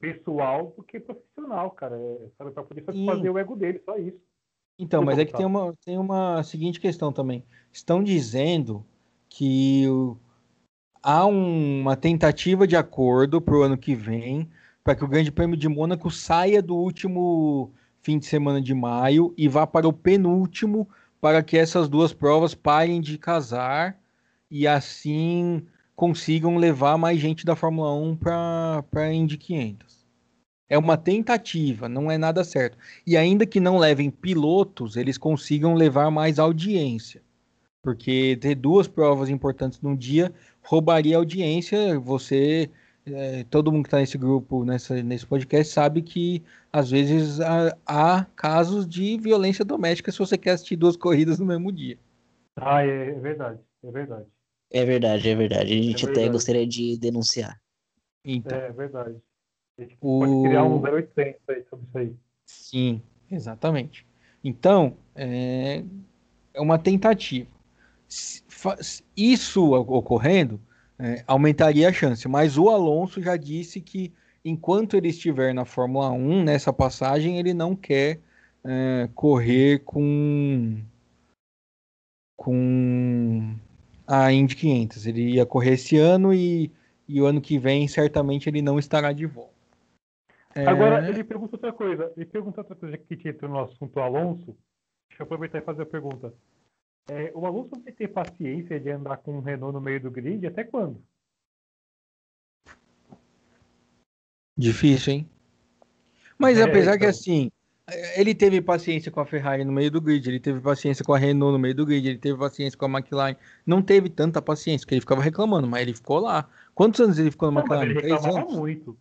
pessoal do que profissional, cara. É, sabe, pra poder fazer o ego dele, só isso. Então, mas é que tem uma, tem uma seguinte questão também. Estão dizendo que o, há um, uma tentativa de acordo para o ano que vem para que o Grande Prêmio de Mônaco saia do último fim de semana de maio e vá para o penúltimo para que essas duas provas parem de casar e assim consigam levar mais gente da Fórmula 1 para a Indy 500. É uma tentativa, não é nada certo. E ainda que não levem pilotos, eles consigam levar mais audiência. Porque ter duas provas importantes num dia roubaria audiência. Você é, todo mundo que está nesse grupo, nessa, nesse podcast, sabe que às vezes há, há, casos de violência doméstica se você quer assistir duas corridas no mesmo dia. Ah, é, é verdade, é verdade. É verdade, é verdade. A gente é até gostaria de denunciar. Então, é verdade. A gente o... pode criar um 0800 aí sobre isso aí. Sim, exatamente. Então, é, é uma tentativa. Isso ocorrendo, é, aumentaria a chance. Mas o Alonso já disse que enquanto ele estiver na Fórmula 1, nessa passagem, ele não quer é, correr com com a Indy 500. Ele ia correr esse ano e, e o ano que vem certamente ele não estará de volta. É... Agora, ele pergunta outra coisa. Ele pergunta outra coisa que entra no assunto Alonso. Deixa eu aproveitar e fazer a pergunta. É, o Alonso vai ter paciência de andar com um Renault no meio do grid até quando? Difícil, hein? Mas é, apesar então... que assim, Ele teve paciência com a Ferrari no meio do grid, ele teve paciência com a Renault no meio do grid, ele teve paciência com a McLaren. Não teve tanta paciência, porque ele ficava reclamando, mas ele ficou lá. Quantos anos ele ficou na McLaren? Ele Três reclamava anos. muito.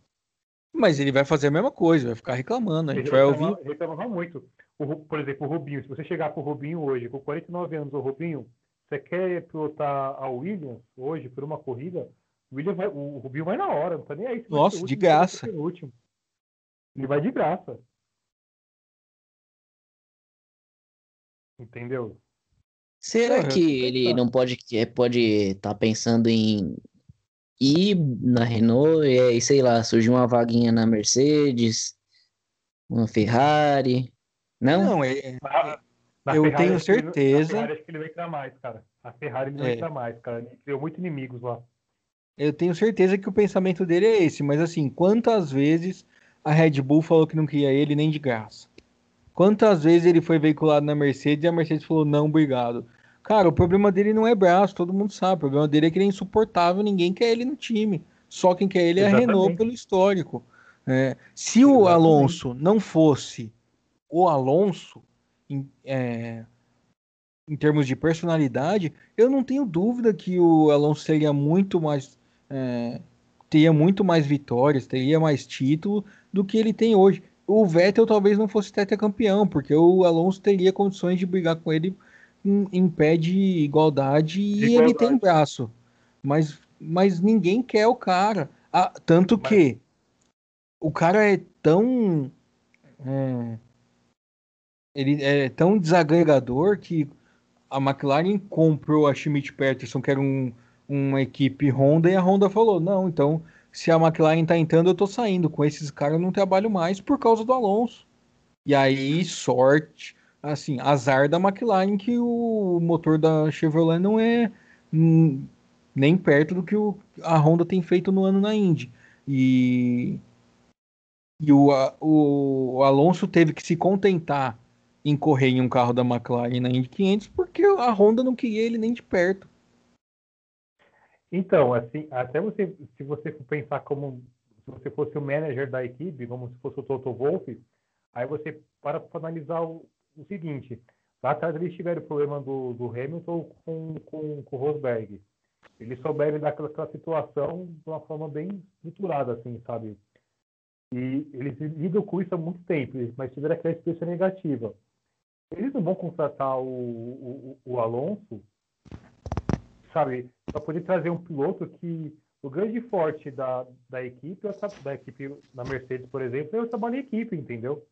Mas ele vai fazer a mesma coisa, vai ficar reclamando. A gente Ele vai ouvir. reclamava muito. O por exemplo, o Rubinho. Se você chegar pro Rubinho hoje, com 49 anos, o Rubinho, você quer pilotar a Williams hoje por uma corrida? O, William vai, o Rubinho vai na hora, não tá nem aí. Nossa, de último, vai graça. último. Ele vai de graça. Entendeu? Será que ele não pode é, pode estar pensando em ir na Renault e aí, sei lá, surgir uma vaguinha na Mercedes, uma Ferrari? Não? Não, é, Na- na Eu Ferrari, tenho ele- na certeza- Ferrari, acho que ele vai entrar mais, cara. A Ferrari ele não É. entra mais, cara. Ele criou muitos inimigos lá. eu tenho certeza que o pensamento dele é esse, mas assim, quantas vezes a Red Bull falou que não queria ele nem de graça? Quantas vezes ele foi veiculado na Mercedes e a Mercedes falou não, obrigado? Cara, o problema dele não é braço, todo mundo sabe. O problema dele é que ele é insuportável, ninguém quer ele no time. Só quem quer ele é a Exatamente. Renault pelo histórico. É, se o Exatamente. Alonso não fosse o Alonso, em, é, em termos de personalidade, eu não tenho dúvida que o Alonso seria muito mais. é, teria muito mais vitórias, teria mais título do que ele tem hoje. O Vettel talvez não fosse tetracampeão, porque o Alonso teria condições de brigar com ele em, em pé de igualdade e ele Igualdade. tem braço. Mas, mas ninguém quer o cara. Ah, tanto Mas- que o cara é tão. é, ele é tão desagregador que a McLaren comprou a Schmidt Peterson, que era um, uma equipe Honda, e a Honda falou: não, então se a McLaren tá entrando, eu tô saindo. Com esses caras eu não trabalho mais por causa do Alonso. E aí, sorte, assim, azar da McLaren que o motor da Chevrolet não é hum, nem perto do que o, a Honda tem feito no ano na Indy. E, e o, a- o, o Alonso teve que se contentar em correr em um carro da McLaren na Indy 500 porque a Honda não queria ele nem de perto. Então, assim, até você, se você pensar como se você fosse o manager da equipe, como se fosse o Toto Wolff, aí você para para analisar o, o seguinte: lá atrás eles tiveram o problema do, do Hamilton com, com, com o Rosberg. Eles souberam lidar com aquela situação de uma forma bem estruturada, assim, sabe? E eles lidam com isso há muito tempo, mas tiveram aquela experiência negativa. Eles não vão contratar o, o, o Alonso sabe, para poder trazer um piloto que o grande forte da, da equipe, da equipe na Mercedes, por exemplo, é o trabalho em equipe, entendeu?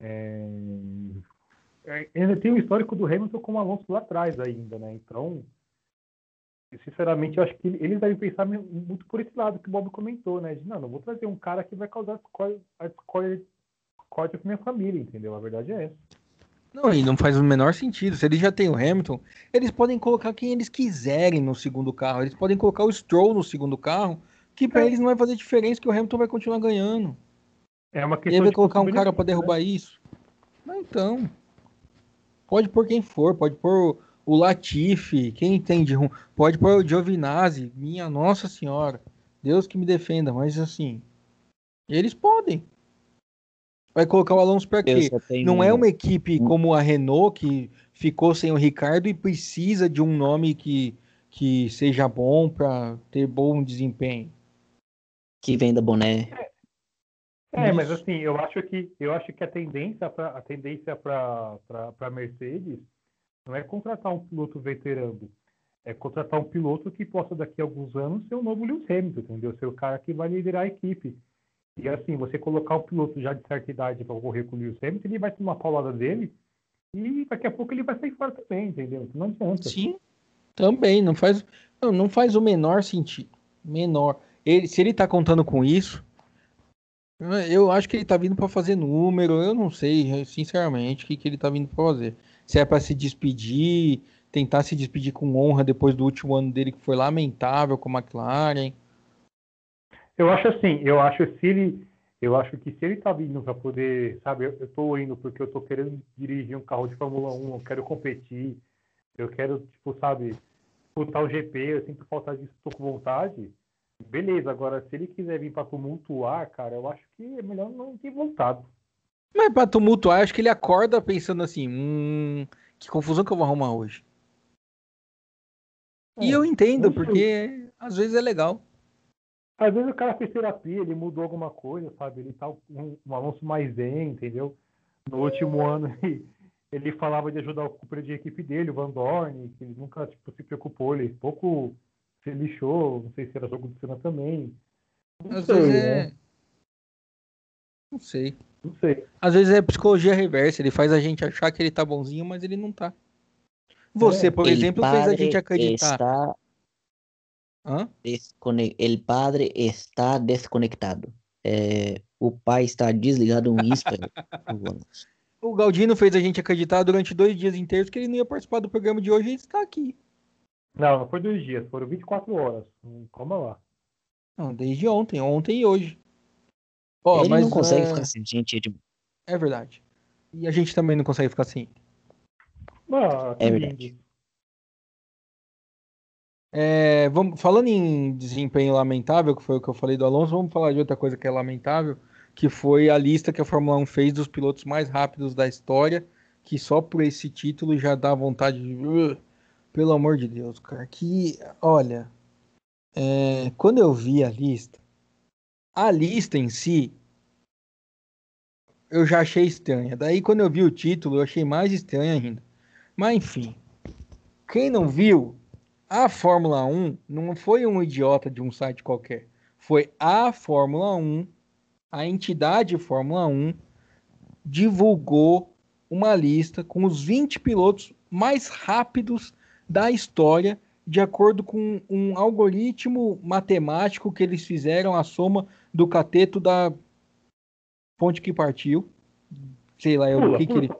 É... é, Ainda tem o histórico do Hamilton com o Alonso lá atrás ainda, né? Então, sinceramente, eu acho que eles devem pensar muito por esse lado que o Bob comentou, né? De, não, não vou trazer um cara que vai causar a discórdia com minha família, entendeu? A verdade é essa. Não, e não faz o menor sentido. Se eles já têm o Hamilton, eles podem colocar quem eles quiserem no segundo carro. Eles podem colocar o Stroll no segundo carro, que para É. eles não vai fazer diferença, que o Hamilton vai continuar ganhando. É uma E questão aí vai de colocar um cara para né? derrubar isso. Mas então. Pode pôr quem for, pode pôr o Latifi, quem entende rum, pode pôr o Giovinazzi, minha Nossa Senhora. Deus que me defenda, mas assim, eles podem. Vai colocar o Alonso para quê? Não é uma equipe como a Renault que ficou sem o Ricardo e precisa de um nome que, que seja bom para ter bom desempenho. que venda boné. É, mas Isso. assim, eu acho que eu acho que a tendência para a tendência para Mercedes não é contratar um piloto veterano, é contratar um piloto que possa daqui a alguns anos ser o novo Lewis Hamilton, entendeu? Ser o cara que vai liderar a equipe. E assim, você colocar um piloto já de certa idade para correr com o Lewis Hamilton, ele vai ter uma paulada dele e daqui a pouco ele vai sair fora também, entendeu? Então Não adianta. Sim, também não faz, não, não faz o menor sentido. Menor. Ele, se ele tá contando com isso, eu acho que ele tá vindo para fazer número. Eu não sei, sinceramente, o que, que ele tá vindo para fazer. Se é para se despedir, tentar se despedir com honra depois do último ano dele que foi lamentável com a McLaren. Eu acho assim, eu acho se ele, eu acho que se ele tá vindo para poder, sabe, eu, eu tô indo porque eu tô querendo dirigir um carro de Fórmula 1, eu quero competir, eu quero, tipo, sabe, disputar o GP, eu sinto falta disso, tô com vontade. Beleza, agora se ele quiser vir para tumultuar, cara, eu acho que é melhor não ter voltado. Mas pra tumultuar, acho que ele acorda pensando assim, hum, que confusão que eu vou arrumar hoje. e É, eu entendo, porque às vezes é legal. Às vezes o cara fez terapia, ele mudou alguma coisa, sabe? Ele tá um, um Alonso mais zen, entendeu? No último ano ele, ele falava de ajudar o companheiro de equipe dele, o Van Dorn, que ele nunca tipo, se preocupou, ele pouco se lixou, não sei se era jogo do Senna também. Não Às sei, vezes né? é. Não sei. Não sei. Às vezes é psicologia reversa, ele faz a gente achar que ele tá bonzinho, mas ele não tá. Você, É, por El exemplo, fez a gente acreditar. Está Hã? descone... El padre está desconectado. É, o pai está desligado um whisper. O Galdino fez a gente acreditar durante dois dias inteiros que ele não ia participar do programa de hoje e ele está aqui. Não, não foi dois dias, foram 24 horas. Hum, Calma lá. Não, desde ontem, ontem e hoje. Ó, Ele mas, não consegue é, ficar sem gente, Edmundo. É verdade. E a gente também não consegue ficar assim. Ah, É lindo. verdade. É, vamos, falando em desempenho lamentável, que foi o que eu falei do Alonso, vamos falar de outra coisa que é lamentável, que foi a lista que a Fórmula 1 fez dos pilotos mais rápidos da história, que só por esse título já dá vontade de. Pelo amor de Deus, cara. Que, olha, é, quando eu vi a lista, a lista em si, eu já achei estranha. Daí, quando eu vi o título, eu achei mais estranho ainda. Mas, enfim, quem não viu, a Fórmula 1 não foi um idiota de um site qualquer. Foi a Fórmula 1, a entidade Fórmula 1, divulgou uma lista com os 20 pilotos mais rápidos da história, de acordo com um algoritmo matemático que eles fizeram, a soma do cateto da fonte que partiu. Sei lá, eu, Pula, que, que ele,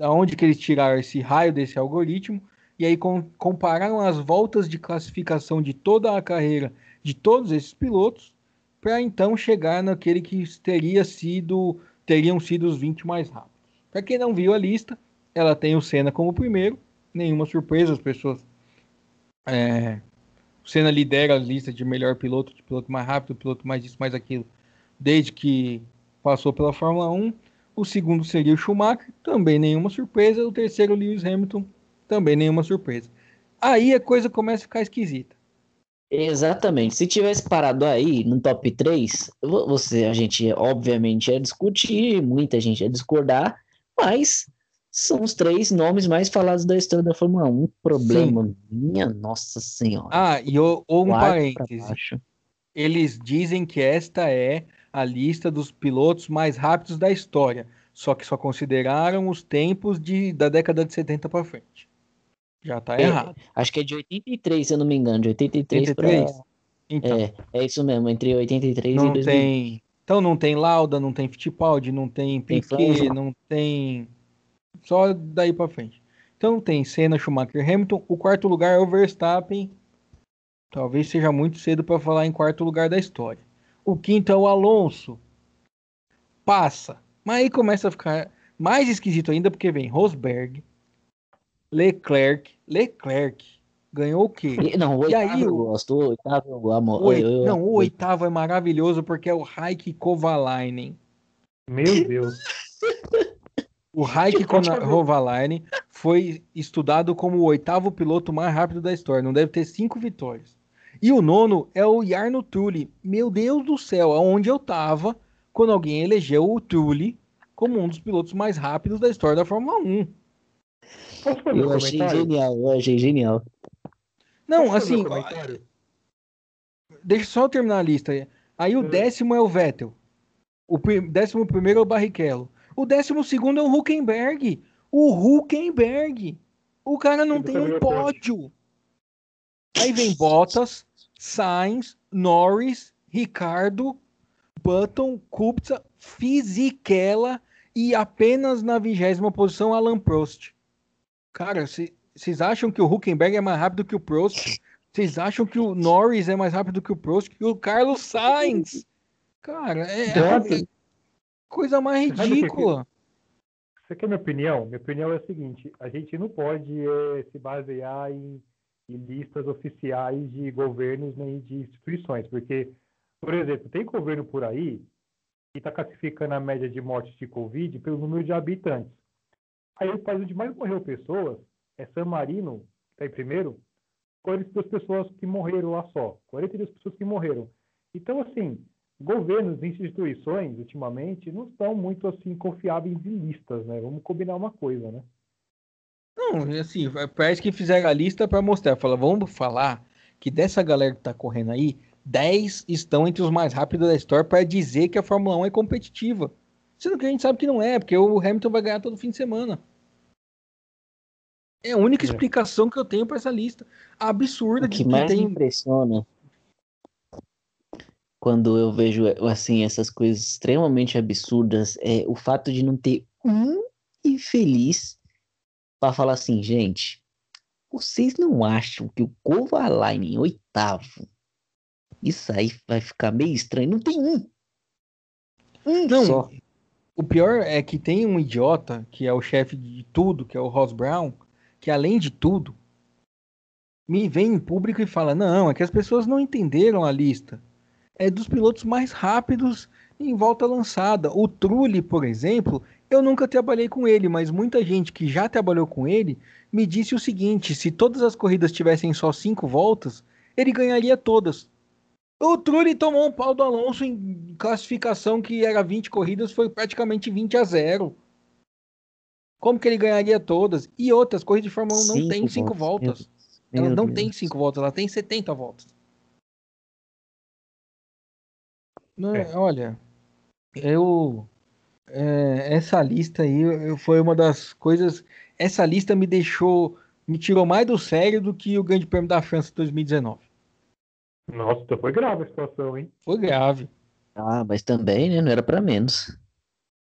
aonde que eles tiraram esse raio desse algoritmo e aí com- compararam as voltas de classificação de toda a carreira de todos esses pilotos para então chegar naquele que teria sido teriam sido os 20 mais rápidos. Para quem não viu a lista, ela tem o Senna como primeiro, nenhuma surpresa, as pessoas é, o Senna lidera a lista de melhor piloto, de piloto mais rápido, piloto mais isso, mais aquilo, desde que passou pela Fórmula 1. O segundo seria o Schumacher, também nenhuma surpresa. O terceiro, Lewis Hamilton, também nenhuma surpresa. Aí a coisa começa a ficar esquisita. Exatamente. Se tivesse parado aí no top 3, vo- você, a gente obviamente ia discutir, muita gente ia discordar, mas são os três nomes mais falados da história da Fórmula 1. Problema, minha nossa senhora. Ah, e o- ou um parêntese. Eles dizem que esta é a lista dos pilotos mais rápidos da história, só que só consideraram os tempos de, da década de 70 para frente. Já tá É, errado. Acho que é de 83, se eu não me engano, de 83, 83? pra... Então, É, é isso mesmo, entre 83 e não 2000. tem. Então não tem Lauda, não tem Fittipaldi, não tem Piquet, não tem. Só daí pra frente. Então tem Senna, Schumacher, Hamilton. O quarto lugar é o Verstappen. Talvez seja muito cedo para falar em quarto lugar da história. O quinto é o Alonso. Passa. Mas aí começa a ficar mais esquisito ainda porque vem Rosberg, Leclerc. Leclerc ganhou o quê? Não, o E oitavo aí, eu gosto, o oitavo eu amo. O oit- Não, o oitavo é maravilhoso porque é o Raik Kovalainen. Meu Deus. O ótimo. Kovalainen foi estudado como o oitavo piloto mais rápido da história. Não deve ter cinco vitórias. E o nono é o Jarno Trulli. Meu Deus do céu, aonde eu tava quando alguém elegeu o Trulli como um dos pilotos mais rápidos da história da Fórmula 1. Posso fazer um Eu achei genial, eu achei genial. Não, Posso um assim, deixa só eu terminar a lista. Aí o Hum. décimo é o Vettel. O décimo primeiro é o Barrichello. O décimo segundo é o Huckenberg. O Huckenberg. O cara não Ele tem um é pódio. Aí vem Bottas, Sainz, Norris, Ricardo, Button, Kubica, Fisichella e apenas na vigésima posição Alan Prost. Cara, vocês acham que o Huckenberg é mais rápido que o Prost? Vocês acham que o Norris é mais rápido que o Prost? Que o Carlos Sainz? Cara, é é coisa mais que que- ridícula. Você quer minha opinião? Minha opinião é a seguinte: a gente não pode eh, se basear em, em listas oficiais de governos nem de instituições, porque, por exemplo, tem governo por aí e está classificando a média de mortes de Covid pelo número de habitantes. Aí o país onde mais morreu pessoas é San Marino, que está em primeiro, 42 pessoas que morreram lá só. 42 pessoas que morreram. Então, assim, governos e instituições, ultimamente, não estão muito, assim, confiáveis em listas, né? Vamos combinar uma coisa, né? Não, assim, parece que fizeram a lista para mostrar. Fala, vamos falar que dessa galera que tá correndo aí, 10 estão entre os mais rápidos da história para dizer que a Fórmula 1 é competitiva. Sendo que a gente sabe que não é, porque o Hamilton vai ganhar todo fim de semana. É a única é. explicação que eu tenho para essa lista. Absurda o que de que mais tem... impressiona quando eu vejo assim essas coisas extremamente absurdas é o fato de não ter um infeliz para falar assim, gente, vocês não acham que o Kovalainen em oitavo isso aí vai ficar meio estranho? Não tem um. Um não, só. O pior é que tem um idiota, que é o chefe de tudo, que é o Ross Brown, que além de tudo, me vem em público e fala: não, é que as pessoas não entenderam a lista. É dos pilotos mais rápidos em volta lançada. O Trulli, por exemplo, eu nunca trabalhei com ele, mas muita gente que já trabalhou com ele me disse o seguinte: se todas as corridas tivessem só cinco voltas, ele ganharia todas. O Trulli tomou um pau do Alonso em classificação que era 20 corridas, foi praticamente 20 a 0. Como que ele ganharia todas? E outras, corridas de Fórmula 1 não cinco tem cinco voltas. voltas. Ela não Deus. tem cinco voltas, ela tem 70 voltas. Não, é. Olha, eu. É, essa lista aí foi uma das coisas. Essa lista me deixou. Me tirou mais do sério do que o Grande Prêmio da França 2019. Nossa, então foi grave a situação, hein? Foi grave. Ah, mas também, né? Não era para menos.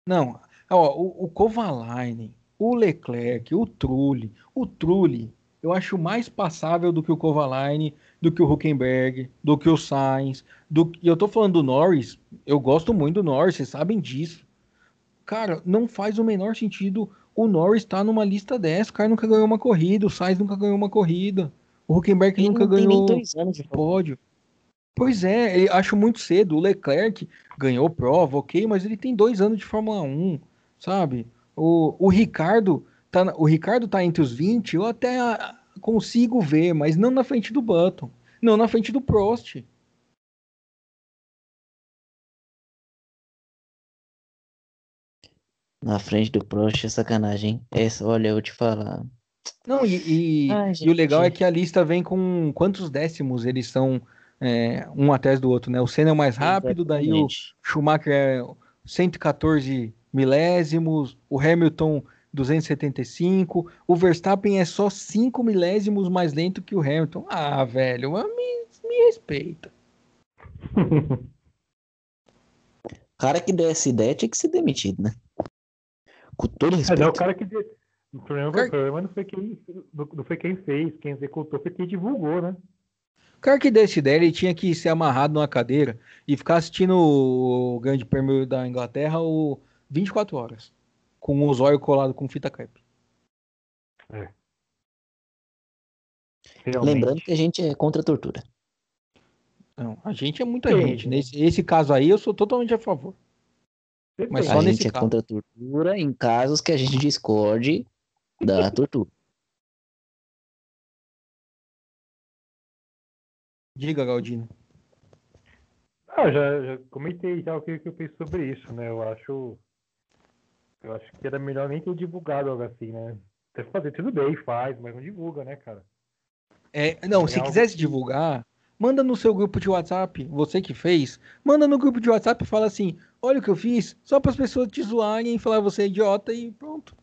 Não, ó, o, o Kovalainen, o Leclerc, o Trulli. O Trulli, eu acho mais passável do que o Kovalainen, do que o Huckenberg, do que o Sainz. Do... E eu tô falando do Norris, eu gosto muito do Norris, vocês sabem disso. Cara, não faz o menor sentido o Norris estar tá numa lista dessa. O cara nunca ganhou uma corrida, o Sainz nunca ganhou uma corrida. O Huckenberg Ele nunca ganhou pódio. Pois é, acho muito cedo. O Leclerc ganhou prova, ok, mas ele tem dois anos de Fórmula 1, sabe? O, o Ricardo tá, o Ricardo tá entre os 20, eu até consigo ver, mas não na frente do Button, não na frente do Prost. Na frente do Prost é sacanagem. Essa, olha, eu vou te falar. Não, e, e, Ai, e o legal é que a lista vem com quantos décimos eles são é, um atrás do outro, né? O Senna é o mais rápido, Exatamente. daí o Schumacher é 114 milésimos, o Hamilton 275, o Verstappen é só 5 milésimos mais lento que o Hamilton. Ah, velho, me, me respeita. o cara que deu essa ideia tinha que ser demitido, né? Com todo respeito. É, não, o cara que. O problema, cara... o problema não, foi quem, não foi quem fez, quem executou, foi quem divulgou, né? O cara que deu essa ideia, ele tinha que ser amarrado numa cadeira e ficar assistindo o Grande Prêmio da Inglaterra o 24 horas com o zóio colado com fita crepe. É. Lembrando que a gente é contra a tortura. Não, a gente é muita Sim. gente. Nesse esse caso aí, eu sou totalmente a favor. Mas só a nesse gente é caso. é contra a tortura em casos que a gente discorde da tortura. Diga, Galdino. Ah, já, já comentei já o que, que eu penso sobre isso, né? Eu acho eu acho que era melhor nem ter divulgado algo assim, né? Deve fazer tudo bem, faz, mas não divulga, né, cara? É, não, é se quisesse que... divulgar, manda no seu grupo de WhatsApp, você que fez, manda no grupo de WhatsApp e fala assim: olha o que eu fiz, só para as pessoas te zoarem e falar você é idiota e pronto.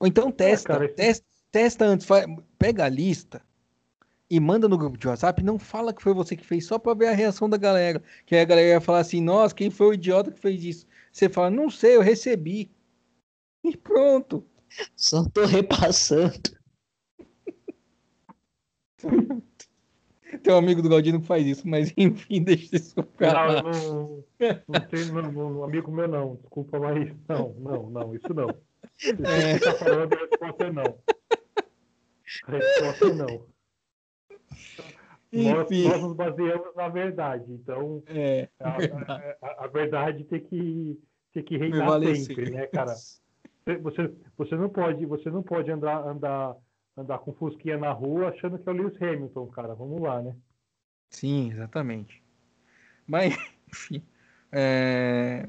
Ou então é, testa, é, cara, testa, testa antes, faz, pega a lista e manda no grupo de WhatsApp, não fala que foi você que fez, só para ver a reação da galera. Que aí a galera ia falar assim: nossa, quem foi o idiota que fez isso? Você fala, não sei, eu recebi. E pronto. Só tô repassando. Tem um amigo do Galdino que faz isso, mas enfim, deixa isso pra Não, não, não tem não, amigo meu não, desculpa, mas não, não, não, isso não. Isso é. que você tá falando, a resposta é não. A resposta é não. Nós, nós, nos baseamos na verdade. Então, é, a, verdade. A, a, verdade tem que, tem que reinar sempre, né, cara? Você, você não pode, você não pode andar, andar, andar com fusquinha na rua achando que é o Lewis Hamilton, cara. Vamos lá, né? Sim, exatamente. Mas, enfim. É...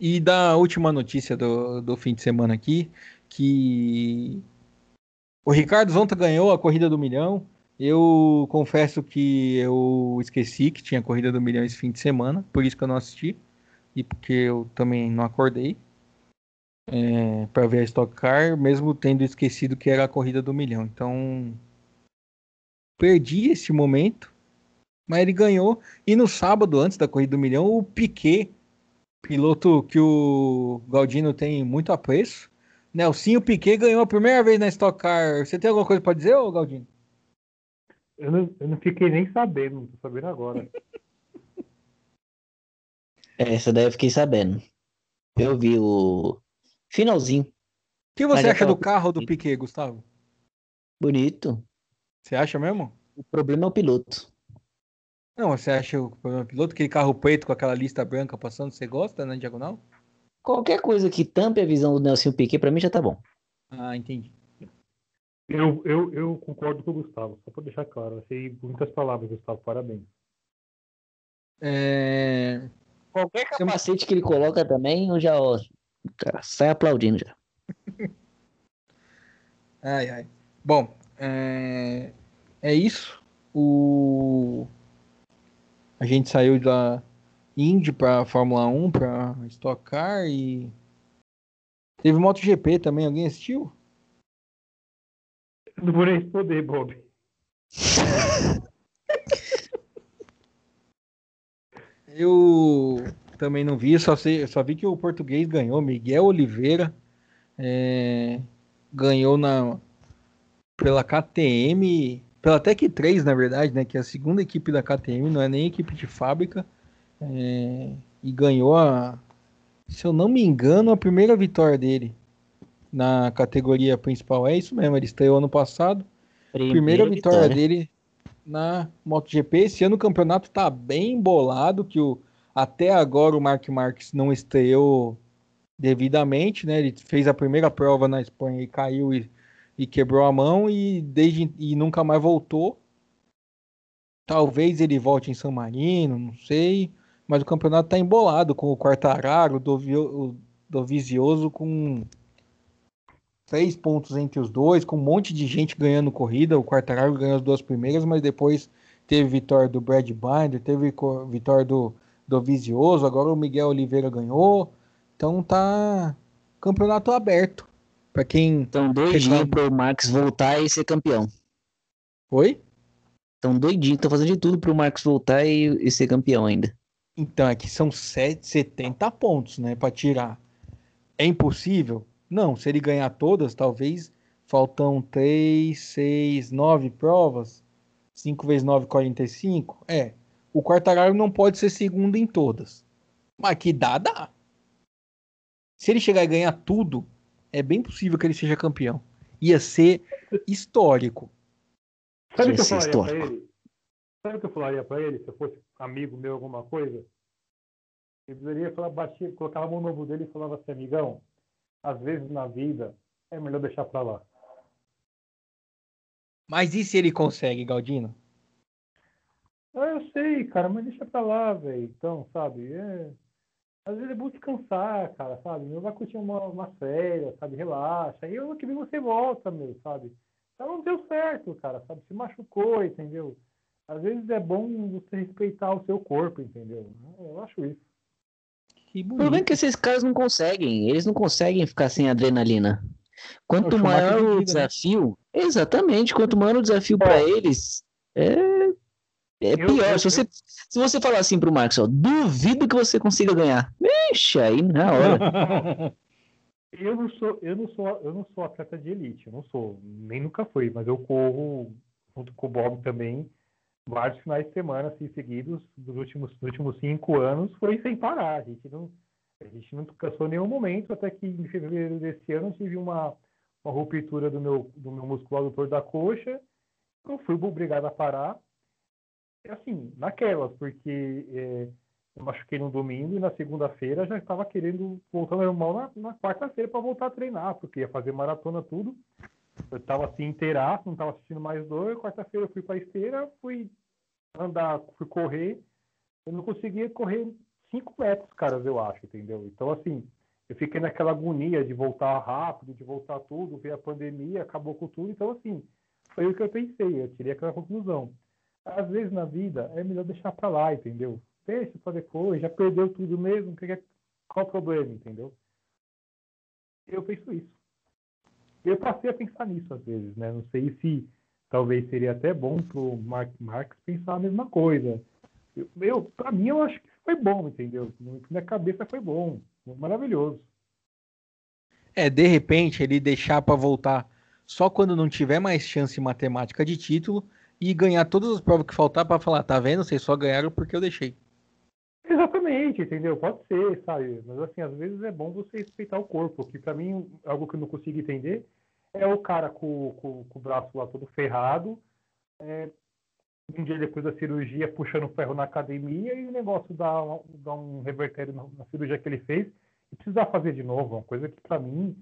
E da última notícia do, do fim de semana aqui, que o Ricardo Zonta ganhou a corrida do milhão. Eu confesso que eu esqueci que tinha corrida do milhão esse fim de semana, por isso que eu não assisti e porque eu também não acordei é, para ver a Stock Car, mesmo tendo esquecido que era a corrida do milhão. Então perdi esse momento, mas ele ganhou. E no sábado, antes da corrida do milhão, o Piquet, piloto que o Galdino tem muito apreço, Nelsinho Piquet ganhou a primeira vez na Stock Car. Você tem alguma coisa para dizer, ô Galdino? Eu não, eu não fiquei nem sabendo, tô sabendo agora. Essa daí eu fiquei sabendo. Eu vi o finalzinho. O que você acha do carro do Piquet, Gustavo? Bonito. Você acha mesmo? O problema é o piloto. Não, você acha o problema é o piloto? Aquele carro preto com aquela lista branca passando, você gosta na né, diagonal? Qualquer coisa que tampe a visão do Nelson Piquet, pra mim já tá bom. Ah, entendi. Eu, eu, eu concordo com o Gustavo, só pra deixar claro. Achei muitas palavras, Gustavo, parabéns. É... Qualquer capacete que ele coloca também, eu já ó, cara, sai aplaudindo já. ai, ai. Bom, é, é isso. O... A gente saiu da Indy para Fórmula 1, para Stock Car e teve MotoGP também. Alguém assistiu? Não vou nem responder, Bob. Eu também não vi, só, sei, só vi que o português ganhou. Miguel Oliveira é, ganhou na pela KTM, pela Tech 3, na verdade, né? Que é a segunda equipe da KTM, não é nem equipe de fábrica. É, e ganhou a, se eu não me engano, a primeira vitória dele na categoria principal. É isso mesmo, ele estreou ano passado. Primeira, primeira vitória, vitória dele na MotoGP. Esse ano o campeonato tá bem bolado, que o, até agora o Mark Marques não estreou devidamente, né? Ele fez a primeira prova na Espanha e caiu e, e quebrou a mão e desde e nunca mais voltou. Talvez ele volte em San Marino, não sei. Mas o campeonato tá embolado com o Quartararo, o Dovizioso com três pontos entre os dois, com um monte de gente ganhando corrida. O Quartararo ganhou as duas primeiras, mas depois teve vitória do Brad Binder, teve vitória do, do Vizioso, agora o Miguel Oliveira ganhou. Então tá campeonato aberto. Para quem. Estão doidinho pro Max voltar e ser campeão. Oi? Estão doidinho, estão fazendo de tudo pro Max voltar e, e ser campeão ainda. Então, aqui é são 7, 70 pontos, né, para tirar. É impossível? Não, se ele ganhar todas, talvez faltam 3, 6, 9 provas. 5 vezes 9, 45. É. O Quartararo não pode ser segundo em todas. Mas que dá, dá. Se ele chegar e ganhar tudo, é bem possível que ele seja campeão. Ia ser histórico. Sabe o que eu falaria pra ele? Sabe o que eu falaria pra ele se eu fosse amigo meu, alguma coisa? Eu poderia falar, batia, colocava a mão no ombro dele e falava assim, amigão, às vezes na vida é melhor deixar pra lá. Mas e se ele consegue, Galdino? Ah, eu sei, cara, mas deixa pra lá, velho. Então, sabe? É... Às vezes é bom descansar, cara, sabe? Meu vai curtir uma, uma férias, sabe? Relaxa. Aí ano que vem você volta, meu, sabe? Então não deu certo, cara, sabe? Se machucou, entendeu? Às vezes é bom você respeitar o seu corpo, entendeu? Eu acho isso. Que bonito. O problema é que esses caras não conseguem. Eles não conseguem ficar sem adrenalina. Quanto é maior o né? desafio, né? exatamente, quanto maior o desafio é. para eles, é, é eu, pior. Eu, se, você, eu... se você falar assim pro Marcos, ó, duvido que você consiga ganhar. Vixe, aí na hora. eu não sou, eu não sou, eu não sou atleta de elite, eu não sou, nem nunca fui, mas eu corro junto com o Bob também vários finais de semana assim, seguidos dos últimos, dos últimos cinco anos foi sem parar. A gente não, a gente não cansou em nenhum momento, até que em fevereiro desse ano tive uma, uma ruptura do meu, do meu músculo adutor da coxa Eu fui obrigado a parar. Assim, naquelas, porque é, eu machuquei no domingo e na segunda-feira já estava querendo voltar normal na, na quarta-feira para voltar a treinar, porque ia fazer maratona tudo. Eu estava assim inteiraço, não estava assistindo mais dor. Quarta-feira eu fui para esteira, fui andar, fui correr. Eu não conseguia correr 5 metros, caras, eu acho, entendeu? Então, assim, eu fiquei naquela agonia de voltar rápido, de voltar tudo, ver a pandemia, acabou com tudo. Então, assim, foi o que eu pensei, eu tirei aquela conclusão. Às vezes na vida é melhor deixar para lá, entendeu? Deixa para depois, já perdeu tudo mesmo, qual o problema, entendeu? Eu penso isso. Eu passei a pensar nisso às vezes, né? Não sei se talvez seria até bom pro Mark Marx pensar a mesma coisa. Eu, eu para mim, eu acho que foi bom, entendeu? Na minha cabeça foi bom, maravilhoso. É, de repente, ele deixar para voltar só quando não tiver mais chance matemática de título e ganhar todas as provas que faltar para falar, tá vendo? Vocês só ganharam porque eu deixei. Exatamente, entendeu? Pode ser, sabe? Mas assim, às vezes é bom você respeitar o corpo, que para mim, algo que eu não consigo entender é o cara com, com, com o braço lá todo ferrado, é, um dia depois da cirurgia puxando ferro na academia e o negócio dá, dá um revertério na, na, cirurgia que ele fez e precisar fazer de novo, uma coisa que para mim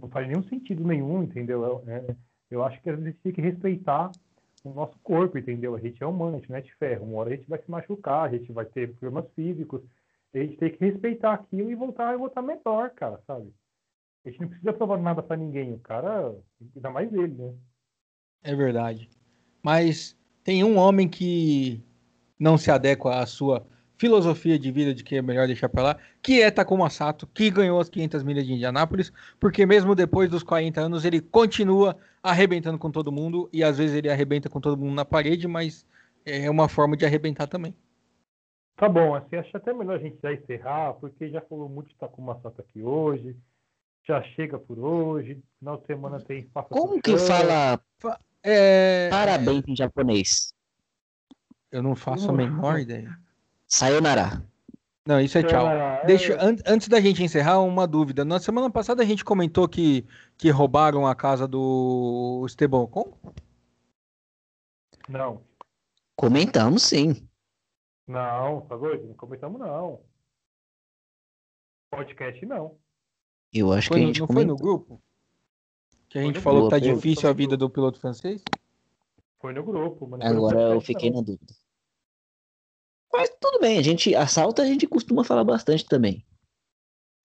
não faz nenhum sentido nenhum, entendeu? É, eu acho que a gente tem que respeitar o nosso corpo, entendeu? A gente é humano, a gente não é de ferro. Uma hora a gente vai se machucar, a gente vai ter problemas físicos. A gente tem que respeitar aquilo e voltar e voltar melhor, cara, sabe? A gente não precisa provar nada para ninguém. O cara, ainda mais ele, né? É verdade. Mas tem um homem que não se adequa à sua filosofia de vida de que é melhor deixar para lá, que é Takuma Sato, que ganhou as 500 milhas de Indianápolis, porque mesmo depois dos 40 anos ele continua arrebentando com todo mundo e às vezes ele arrebenta com todo mundo na parede, mas é uma forma de arrebentar também. Tá bom, assim, acho até melhor a gente já encerrar, porque já falou muito de Takuma Sato aqui hoje, já chega por hoje, final de semana tem... Como que fala é... parabéns em japonês? Eu não faço a menor ideia. Sayonara. Não, isso é tchau. É... Deixa, an antes da gente encerrar, uma dúvida. Na semana passada a gente comentou que, que roubaram a casa do Esteban Ocon? Não. Comentamos sim. Não, tá doido? Não comentamos não. Podcast não. Eu acho foi que a gente Não comentou. foi no grupo? Que a gente falou que tá difícil a vida do piloto francês? Foi no grupo. Agora eu fiquei na dúvida. Mas tudo bem, a gente assalta, a gente costuma falar bastante também.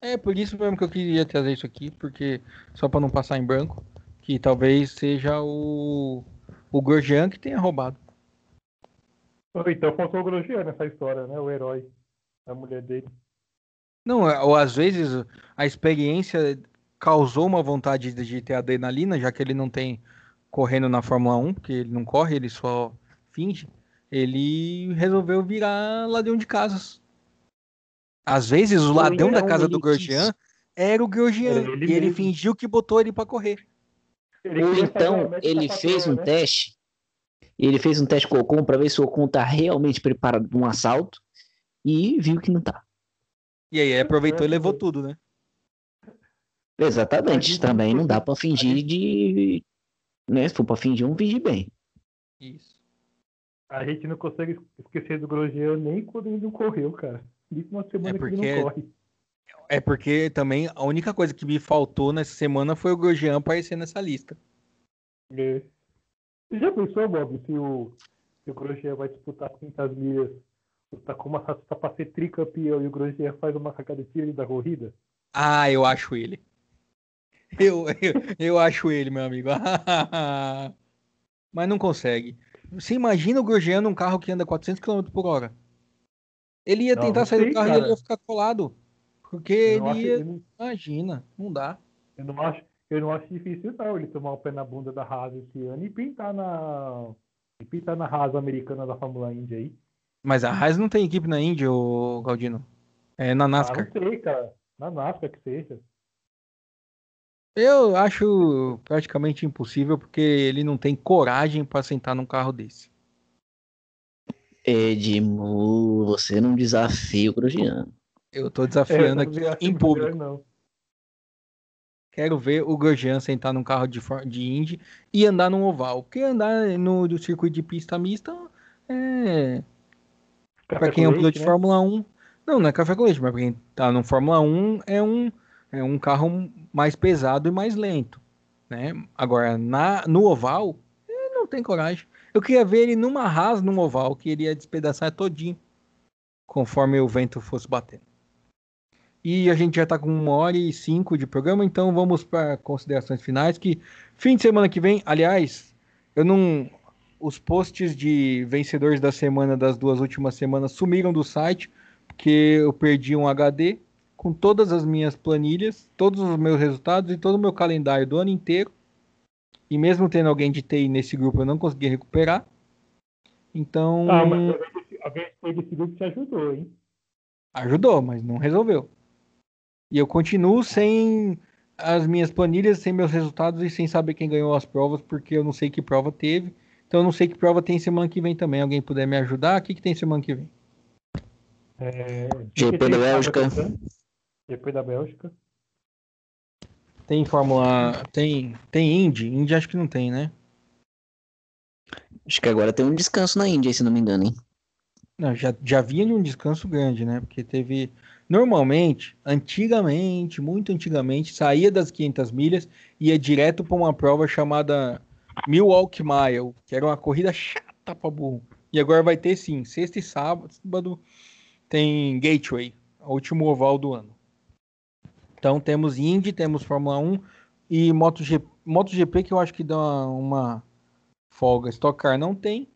É, por isso mesmo que eu queria trazer isso aqui, porque só para não passar em branco, que talvez seja o o Gorgian que tenha roubado. Então faltou o Grosjean nessa história, né? O herói, a mulher dele. Não, é, ou às vezes a experiência causou uma vontade de ter adrenalina, já que ele não tem correndo na Fórmula 1, porque ele não corre, ele só finge ele resolveu virar ladrão de casas. Às vezes o ladrão da casa do Gorgian era o Gorgian ele e ele mesmo. fingiu que botou ele para correr. Ele Ou então ele fez um né? teste, ele fez um teste com o Ocon para ver se o Ocon tá realmente preparado para um assalto e viu que não tá. E aí aproveitou e levou tudo, né? Exatamente. Também não dá para fingir de, né? Se for para fingir, um fingir bem. Isso. A gente não consegue esquecer do Grosjean nem quando ele não correu, cara. Isso uma semana é porque... que ele não corre. É porque também a única coisa que me faltou nessa semana foi o Grosjean aparecer nessa lista. É. Você já pensou, Bob, se o, se o Grosjean vai disputar 500 milhas, o Takuma Sato tá pra ser tricampeão e o Grosjean faz uma cagada de tiro da corrida? Ah, eu acho ele. Eu, eu, eu acho ele, meu amigo. Mas não consegue. Você imagina o Grosjean num carro que anda 400 km por hora. Ele ia não, tentar sair sei, do carro cara. e ele ia ficar colado. Porque ele ia... Ele... Imagina, não dá. Eu não, acho, eu não acho difícil, não, ele tomar o pé na bunda da Haas esse ano e pintar na. E pintar na Haas americana da Fórmula Indy aí. Mas a Haas não tem equipe na Indy, ô Galdino. É na NASCAR. Ah, não sei, cara. Na NASCAR que seja. Eu acho praticamente impossível porque ele não tem coragem para sentar num carro desse. Edmo, você não desafia o Grosjean. Eu tô desafiando é, aqui em público. quero ver o Grosjean sentar num carro de, de Indy e andar num oval. Porque andar no do circuito de pista mista é. Para quem é um piloto de né? Fórmula 1. Não, não é café com leite, mas pra quem tá no Fórmula 1 é um, é um carro mais pesado e mais lento. Né? Agora, na, no oval, não tem coragem. Eu queria ver ele numa Haas, num oval, que iria despedaçar todinho, conforme o vento fosse batendo. E a gente já está com uma hora e cinco de programa, então vamos para considerações finais. Que fim de semana que vem, aliás, eu não. Os posts de vencedores da semana das duas últimas semanas sumiram do site, porque eu perdi um HD com todas as minhas planilhas, todos os meus resultados e todo o meu calendário do ano inteiro. E mesmo tendo alguém de TI nesse grupo, eu não consegui recuperar. Então. Ah, mas alguém desse grupo te ajudou, hein? Ajudou, mas não resolveu. E eu continuo sem as minhas planilhas, sem meus resultados e sem saber quem ganhou as provas, porque eu não sei que prova teve. Então eu não sei que prova tem semana que vem também. Alguém puder me ajudar? O que, que tem semana que vem? É, GP da Bélgica. GP da Bélgica. Tem Fórmula. Tem, tem Indy? Indy acho que não tem, né? Acho que agora tem um descanso na Indy, se não me engano, hein? Não, já, já vinha de um descanso grande, né? Porque teve. Normalmente, antigamente, muito antigamente, saía das 500 milhas e ia direto para uma prova chamada Milwaukee Mile, que era uma corrida chata para burro. E agora vai ter sim, sexta e sábado, sábado tem Gateway, o último oval do ano. Então temos Indy, temos Fórmula 1 e MotoGP, MotoGP que eu acho que dá uma folga. Stock Car não tem.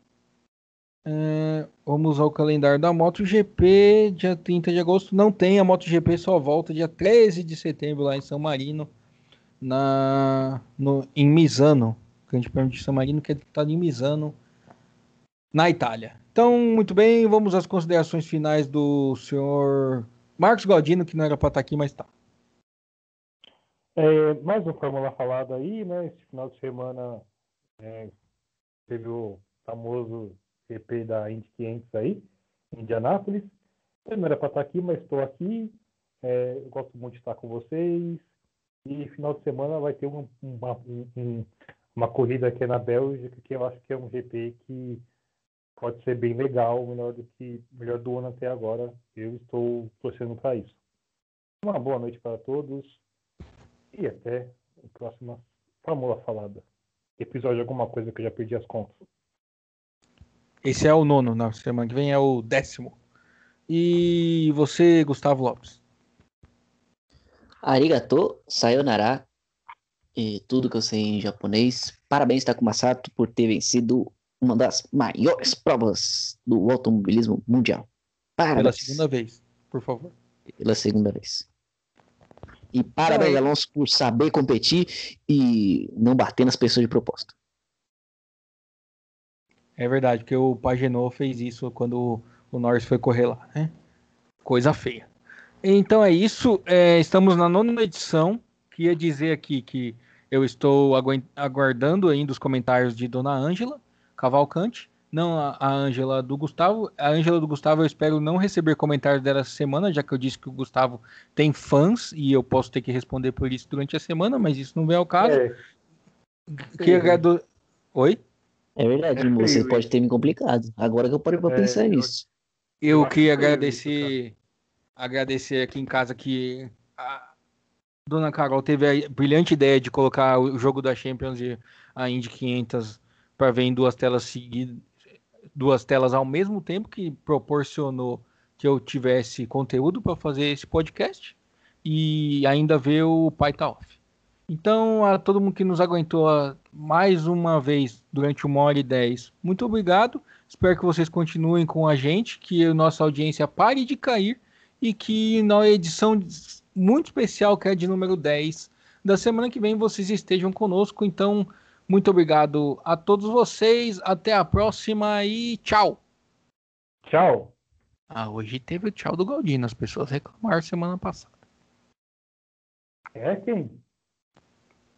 É, vamos ao calendário da MotoGP, dia 30 de agosto. Não tem, a MotoGP só volta dia 13 de setembro lá em São Marino, na, no, em Misano. Grande Prêmio de São Marino, que está em Misano, na Itália. Então, muito bem, vamos às considerações finais do senhor Marcos Galdino, que não era para estar tá aqui, mas está. É, mais um Fórmula falado aí, né? Esse final de semana é, teve o famoso GP da Indy 500 aí, em Indianápolis. Eu não era para estar aqui, mas estou aqui. É, gosto muito de estar com vocês. E final de semana vai ter uma, uma, um, uma corrida aqui na Bélgica, que eu acho que é um GP que pode ser bem legal, melhor do que melhor do ano até agora. Eu estou torcendo para isso. Uma boa noite para todos e até a próxima Fórmula Falada. Episódio alguma coisa que eu já perdi as contas. Esse é o nono, na semana que vem é o décimo. E você, Gustavo Lopes? Arigato, sayonara, e tudo que eu sei em japonês. Parabéns, Takuma Sato, por ter vencido uma das maiores provas do automobilismo mundial. Parabéns. Pela segunda vez, por favor. Pela segunda vez. E parabéns, Alonso, por saber competir e não bater nas pessoas de propósito. É verdade, porque o Pagenot fez isso quando o Norris foi correr lá, né? Coisa feia. Então é isso. É, estamos na nona edição. Queria dizer aqui que eu estou aguardando ainda os comentários de Dona Ângela Cavalcante não a Ângela do Gustavo. A Ângela do Gustavo eu espero não receber comentários dela essa semana, já que eu disse que o Gustavo tem fãs e eu posso ter que responder por isso durante a semana, mas isso não vem ao caso. É. Que agrado... Oi? É verdade, é você pode ter me complicado. Agora que eu parei para é, pensar nisso. Eu, eu queria agradecer agradecer aqui em casa que a Dona Carol teve a brilhante ideia de colocar o jogo da Champions e a Indy 500 para ver em duas telas seguidas, duas telas ao mesmo tempo, que proporcionou que eu tivesse conteúdo para fazer esse podcast e ainda ver o Pai Tá Off. Então, a todo mundo que nos aguentou mais uma vez durante uma hora e dez, muito obrigado. Espero que vocês continuem com a gente, que a nossa audiência pare de cair e que na edição muito especial, que é de número 10 da semana que vem, vocês estejam conosco. Então, muito obrigado a todos vocês. Até a próxima e tchau. Tchau. Ah, hoje teve o tchau do Galdino. As pessoas reclamaram semana passada. É quem?